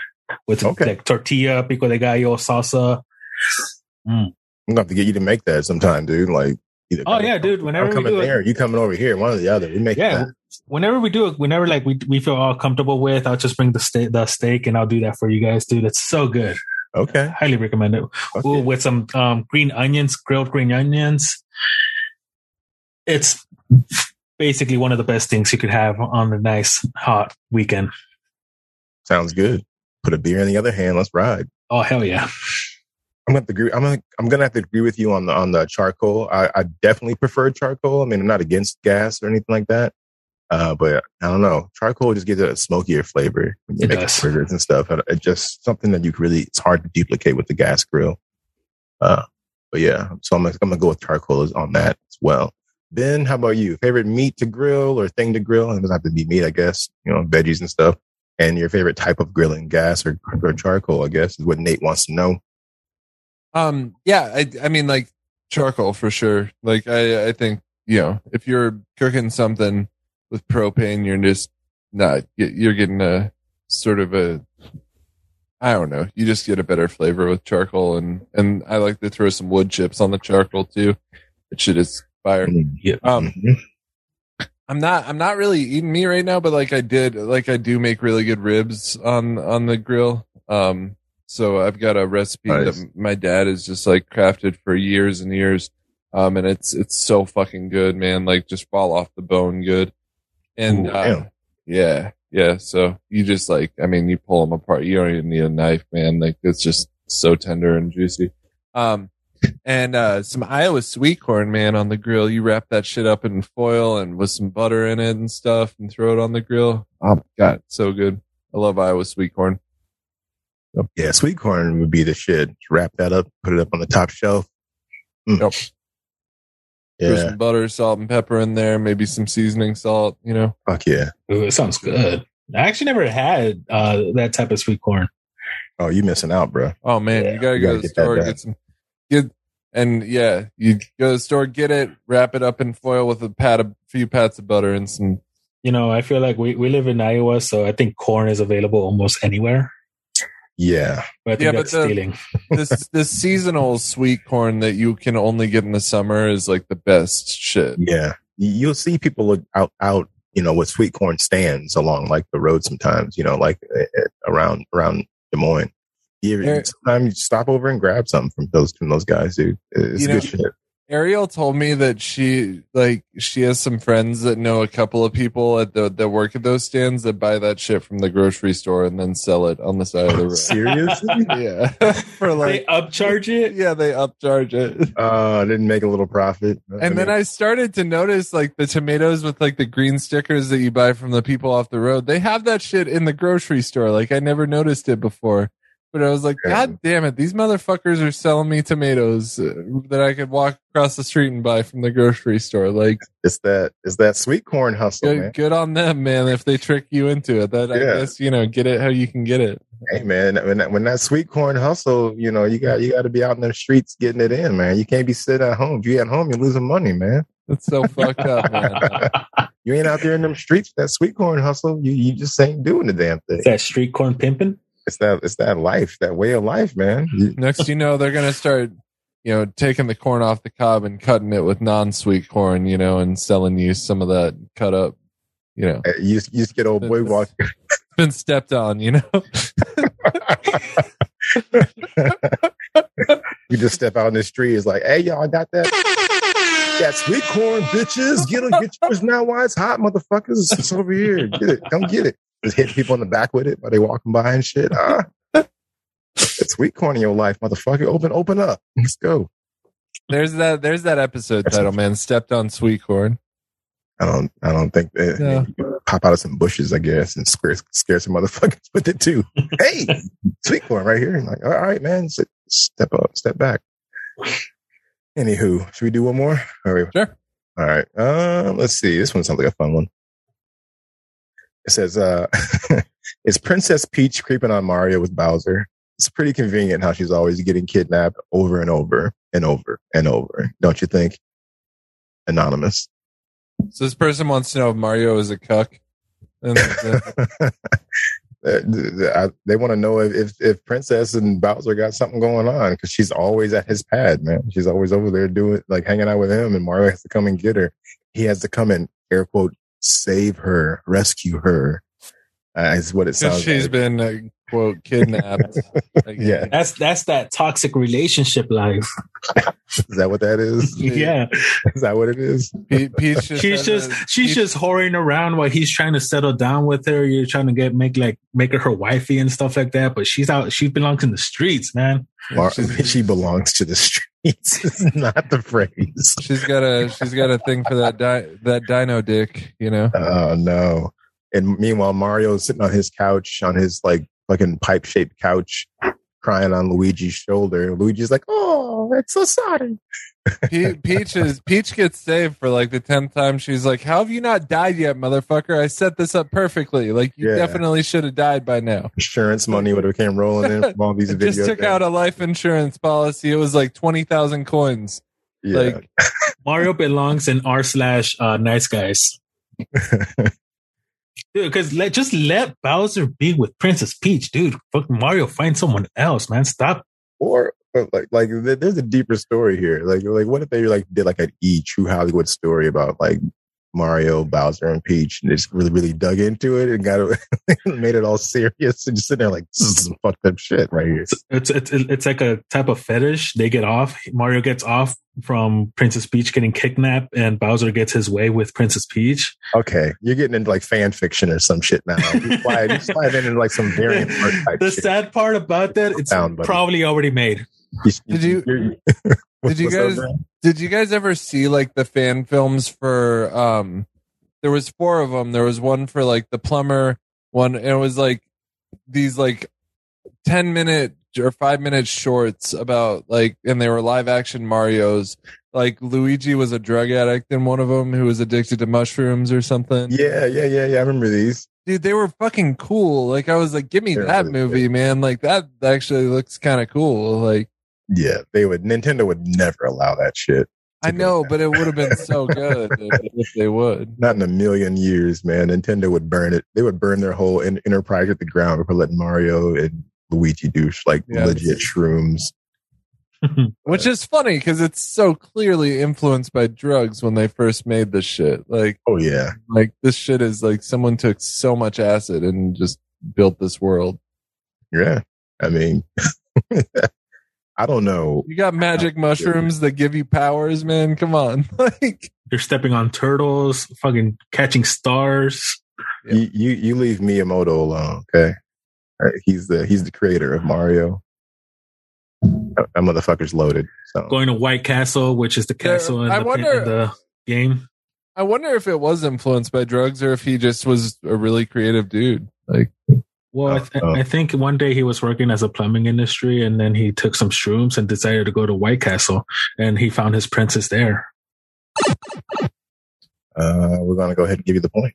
with Okay. like tortilla, pico de gallo, salsa. I'm gonna have to get you to make that sometime, dude. Like, either Oh yeah, dude. Whenever I'm we coming do there, it, you coming over here, one or the other. We make yeah. that. Whenever we do it, whenever like we we feel all comfortable with, I'll just bring the steak, the steak, and I'll do that for you guys, dude. It's so good. Okay. Highly recommend it. Okay. Ooh, with some um, green onions, grilled green onions. It's basically one of the best things you could have on a nice hot weekend. Sounds good. Put a beer in the other hand. Let's ride. Oh hell yeah! I'm gonna have to agree. I'm gonna, I'm gonna have to agree with you on the on the charcoal. I, I definitely prefer charcoal. I mean, I'm not against gas or anything like that. Uh, but I don't know. Charcoal just gives it a smokier flavor when you It make does. burgers and stuff. It's just something that you really. It's hard to duplicate with the gas grill. Uh, but yeah, so I'm, I'm gonna go with charcoal on that as well. Ben, how about you? Favorite meat to grill or thing to grill? It doesn't have to be meat, I guess. You know, veggies and stuff. And your favorite type of grilling, gas or, or charcoal? I guess is what Nate wants to know. Um, yeah, I, I mean, like charcoal for sure. Like, I, I think you know, if you're cooking something with propane, you're just not. you- You're getting a sort of a. I don't know. You just get a better flavor with charcoal, and and I like to throw some wood chips on the charcoal too. It should is fire. Yep. Um. I'm not I'm not really eating meat right now, but like I did like I do make really good ribs on on the grill. Um so I've got a recipe Nice. that my dad has just like crafted for years and years. Um and it's it's so fucking good, man. Like just fall off the bone good. And Ooh, uh, yeah, yeah. So you just like I mean you pull them apart. You don't even need a knife, man. Like it's just so tender and juicy. Um and uh some Iowa sweet corn, man, on the grill. You wrap that shit up in foil and with some butter in it and stuff, and throw it on the grill. Oh my god, so good! I love Iowa sweet corn. Yeah, sweet corn would be the shit. Wrap that up, put it up on the top shelf. Mm. Yep. Throw Yeah, some butter, salt, and pepper in there. Maybe some seasoning salt. You know, fuck yeah. Ooh, it sounds good. I actually never had uh, that type of sweet corn. Oh, you missing out, bro. oh man, Yeah, you gotta you go gotta to the store done. get some get. And yeah, you go to the store, get it, wrap it up in foil with a pat, a few pats of butter and some. You know, I feel like we, we live in Iowa, so I think corn is available almost anywhere. Yeah, But I think Yeah, but that's the- stealing. [LAUGHS] This this seasonal sweet corn that you can only get in the summer is like the best shit. yeah. You- You'll see people look out, out, you know, with sweet corn stands along like the road sometimes. You know, like uh, uh, around around Des Moines. You, There- sometimes you stop over and grab something from those from those guys, dude. It's good know- shit. Ariel told me that she like she has some friends that know a couple of people at the that work at those stands that buy that shit from the grocery store and then sell it on the side of the road. Seriously? [LAUGHS] yeah, [LAUGHS] for they like upcharge it. [LAUGHS] yeah, they upcharge it. uh, didn't make a little profit. And then I started to notice like the tomatoes with like the green stickers that you buy from the people off the road. They have that shit in the grocery store. Like I never noticed it before. But I was like, God damn it, these motherfuckers are selling me tomatoes uh, that I could walk across the street and buy from the grocery store. Like, it's that it's that sweet corn hustle, good, man. good on them, man. If they trick you into it, that I guess you know, get it how you can get it. Hey man, when that, when that sweet corn hustle, you know, you got you got to be out in the streets getting it in, man. You can't be sitting at home. If you at home, you're losing money, man. That's so fucked up, [LAUGHS] man. You ain't out there in them streets. That sweet corn hustle, you you just ain't doing the damn thing. Is that street corn pimping? It's that it's that life, that way of life, man. [LAUGHS] Next, you know, they're gonna start, you know, taking the corn off the cob and cutting it with non-sweet corn, you know, and selling you some of that cut up. You know, You just, you just get old boy walk. been stepped on. You know, [LAUGHS] you just step out in the street. It's like, hey, y'all I got that that sweet corn, bitches. Get it, get yours now while it's hot, motherfuckers. It's over here. Get it, come get it. Just hit people in the back with it while they walking by and shit. Ah, [LAUGHS] it's sweet corn in your life, motherfucker. Open, open up. Let's go. there's that. There's that episode title, man. Stepped on sweet corn. I don't, I don't think that can pop out of some bushes, I guess, and scare, scare some motherfuckers [LAUGHS] with it too. hey, sweet corn right here. Like, all right, man, sit, step up, step back. Anywho, should we do one more? All right. Sure. All right. Um, let's see. This one sounds like a fun one. It says, uh, [LAUGHS] is Princess Peach creeping on Mario with Bowser? It's pretty convenient how she's always getting kidnapped over and over and over and over. Don't you think? Anonymous. So this person wants to know if Mario is a cuck. [LAUGHS] Uh, th- th- I- they want to know if, if if Princess and Bowser got something going on because she's always at his pad, man. She's always over there doing like hanging out with him, and Mario has to come and get her. He has to come and air quote save her, rescue her. Uh, is what it sounds she's like. been uh, quote kidnapped. [LAUGHS] Like, Yeah. That's that's that toxic relationship life. [LAUGHS] Is that what that is? [LAUGHS] Yeah, Is that what it is? Pe- Peach just she's just a- she's Peach- just whoring around while he's trying to settle down with her. You're trying to get make like make her her wifey and stuff like that. But she's out. She belongs in the streets, man. Mar- she's- she belongs to the streets. [LAUGHS] It's not the phrase. She's got a she's got a thing for that di- that dino dick, you know. Oh no! And meanwhile, Mario's sitting on his couch, on his like fucking pipe shaped couch, crying on Luigi's shoulder. Luigi's like, "Oh, it's so sorry." Pe- Peach is Peach gets saved for like the tenth time. She's like, "How have you not died yet, motherfucker? I set this up perfectly. Like you Yeah. definitely should have died by now." Insurance money would have came rolling in from all these [LAUGHS] videos. just took out a life insurance policy. It was like twenty thousand coins. yeah. Like [LAUGHS] Mario belongs in r slash uh, nice guys. [LAUGHS] Dude, because let just let Bowser be with Princess Peach, dude. Fuck Mario, find someone else, man. Stop. or but like like there's a deeper story here. Like like what if they like did like an E True Hollywood story about like Mario, Bowser, and Peach, and just really really dug into it and got it [LAUGHS] made it all serious and just sitting there like this is some fucked up shit right here. It's it's it's like a type of fetish. They get off. Mario gets off from Princess Peach getting kidnapped, and Bowser gets his way with Princess Peach. Okay, you're getting into like fan fiction or some shit now. You [LAUGHS] slide, you slide into like some variant The shit. sad part about that, it's Down, probably already made. [LAUGHS] Did you- Did you guys- Did you guys ever see like the fan films for um there was four of them. There was one for like the plumber one and it was like these like 10 minute or 5 minute shorts about like and they were live action Marios. Like Luigi was a drug addict in one of them who was addicted to mushrooms or something. Yeah, yeah, yeah, yeah. I remember these. Dude, they were fucking cool. Like I was like give me They're that really movie, man. Like that actually looks kind of cool. Like Yeah, they would. Nintendo would never allow that shit. I know, back. but it would have been so good if, if they would. Not in a million years, man. Nintendo would burn it. They would burn their whole en- enterprise at the ground for letting Mario and Luigi do sh- like Yes. legit shrooms. [LAUGHS] Which is funny because it's so clearly influenced by drugs when they first made this shit. Like, Oh yeah, like this shit is like someone took so much acid and just built this world. yeah. I mean, [LAUGHS] I don't know. You got magic mushrooms that give you powers, man. Come on, [LAUGHS] like They're stepping on turtles, fucking catching stars. Yeah. You, you you leave Miyamoto alone, okay? All right, he's the he's the creator of Mario. That that motherfucker's loaded. So Going to White Castle, which is the There- castle in I the, wonder- in the game. I wonder if it was influenced by drugs or if he just was a really creative dude. Like, Well, I, th- Oh. I think one day he was working as a plumbing industry, and then he took some shrooms and decided to go to White Castle, and he found his princess there. uh, we're gonna go ahead and give you the point.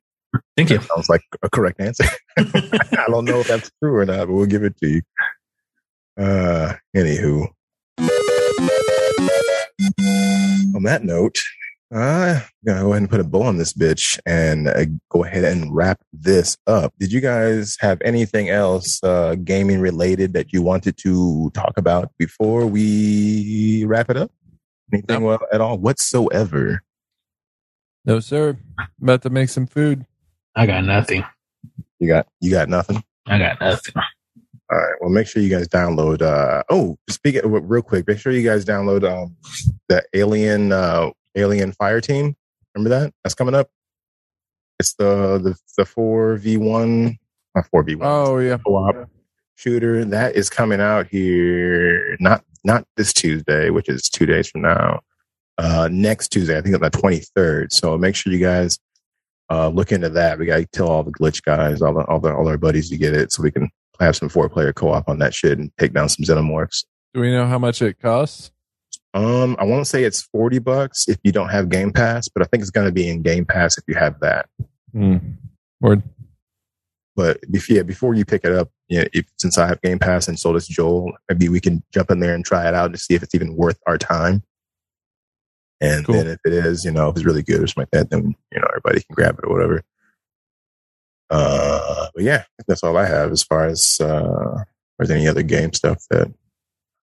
Thank you. That sounds like a correct answer. [LAUGHS] I don't know if that's true or not, but we'll give it to you. Uh, anywho, on that note, I'm gonna go ahead and put a bow on this bitch and uh, go ahead and wrap this up. Did you guys have anything else uh, gaming related that you wanted to talk about before we wrap it up? Anything well, at all whatsoever? no, sir. About to make some food. I got nothing. You got you got nothing. I got nothing. All right. Well, make sure you guys download. Uh, oh, speaking real quick, make sure you guys download um, the Alien uh, Alien Fire Team. Remember that? That's coming up. It's the the the four v one, not four v one. Oh yeah. co-op shooter that is coming out here. Not not this Tuesday, which is two days from now. Uh, next Tuesday, I think on the twenty third. So make sure you guys uh, look into that. We got to tell all the glitch guys, all the, all the all our buddies to get it, so we can have some four player co op on that shit and take down some xenomorphs. Do we know how much it costs? Um, I won't say it's forty bucks if you don't have Game Pass, but I think it's going to be in Game Pass if you have that. Hmm. Word. But if, yeah, before you pick it up, yeah, if, since I have Game Pass and so does Joel, maybe we can jump in there and try it out to see if it's even worth our time. And Cool. then if it is, you know, if it's really good or something like that, then you know everybody can grab it or whatever. Uh, but yeah, that's all I have as far as uh, there's any other game stuff that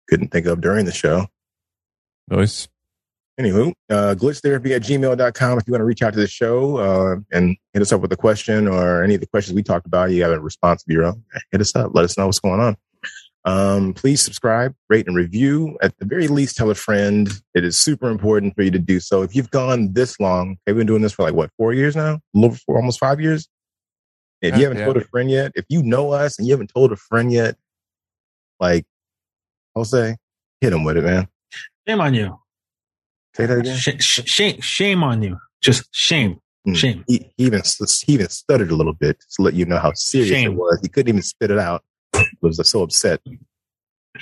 couldn't think of during the show. Nice. Anywho, uh, glitchtherapy at gmail.com if you want to reach out to the show uh, and hit us up with a question or any of the questions we talked about. You have a response of your own. Hit us up. Let us know what's going on. Um, please subscribe, rate, and review. At the very least, tell a friend. It is super important for you to do so. If you've gone this long, they've been doing this for like what, four years now? A little for almost five years. If you haven't yeah. told a friend yet, if you know us and you haven't told a friend yet, like Jose, hit them with it, man. Shame on you. Say that again. Sh- sh- shame, shame on you. Just shame. Mm. Shame. He, he even he even stuttered a little bit to let you know how serious Shame. it was. He couldn't even spit it out. He was so upset.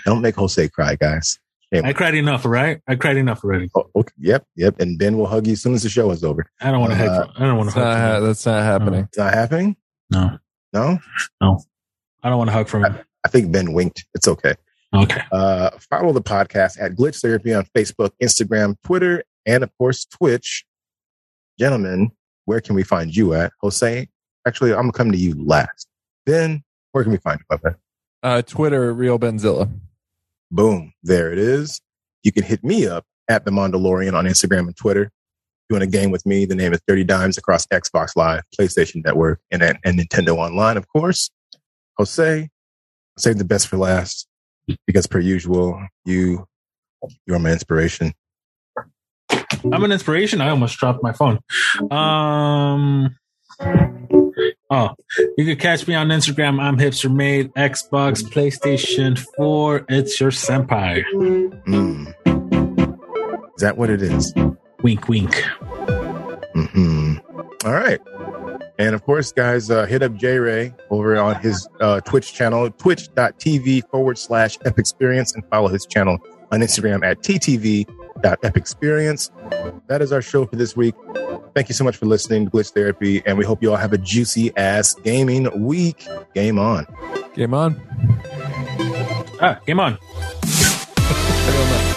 Don't make Jose cry, guys. Shame. I cried enough, right? I cried enough already. Oh, okay. Yep, yep. And Ben will hug you as soon as the show is over. I don't want to Uh, hug. I don't want to That's not, ha- hug. From that's not happening. It's not happening. No, No, No. I don't want to hug from him. I think Ben winked. It's okay. Okay. Uh, follow the podcast at Glitch Therapy on Facebook, Instagram, Twitter, and of course Twitch. Gentlemen, where can we find you at? Jose, actually, I'm gonna come to you last. Ben, where can we find you, my friend? Uh, Twitter, Real Benzilla. Boom, there it is. You can hit me up at the Mandalorian on Instagram and Twitter. If you want a game with me, the name is 30 Dimes across Xbox Live, PlayStation Network, and, and Nintendo Online, of course. Jose, save the best for last because per usual, you you're my inspiration. I'm an inspiration. I almost dropped my phone. Um. Oh, you can catch me on Instagram. I'm hipster made Xbox, PlayStation 4. It's your senpai. Mm. Is that what it is? Wink, wink. hmm All right. And of course, guys, uh, hit up J Ray over on his uh, Twitch channel, twitch.tv forward slash epixperience, and follow his channel on Instagram at ttv.epixperience. That is our show for this week. Thank you so much for listening to Glitch Therapy, and we hope you all have a juicy ass gaming week. Game on. Game on. Ah, game on. [LAUGHS]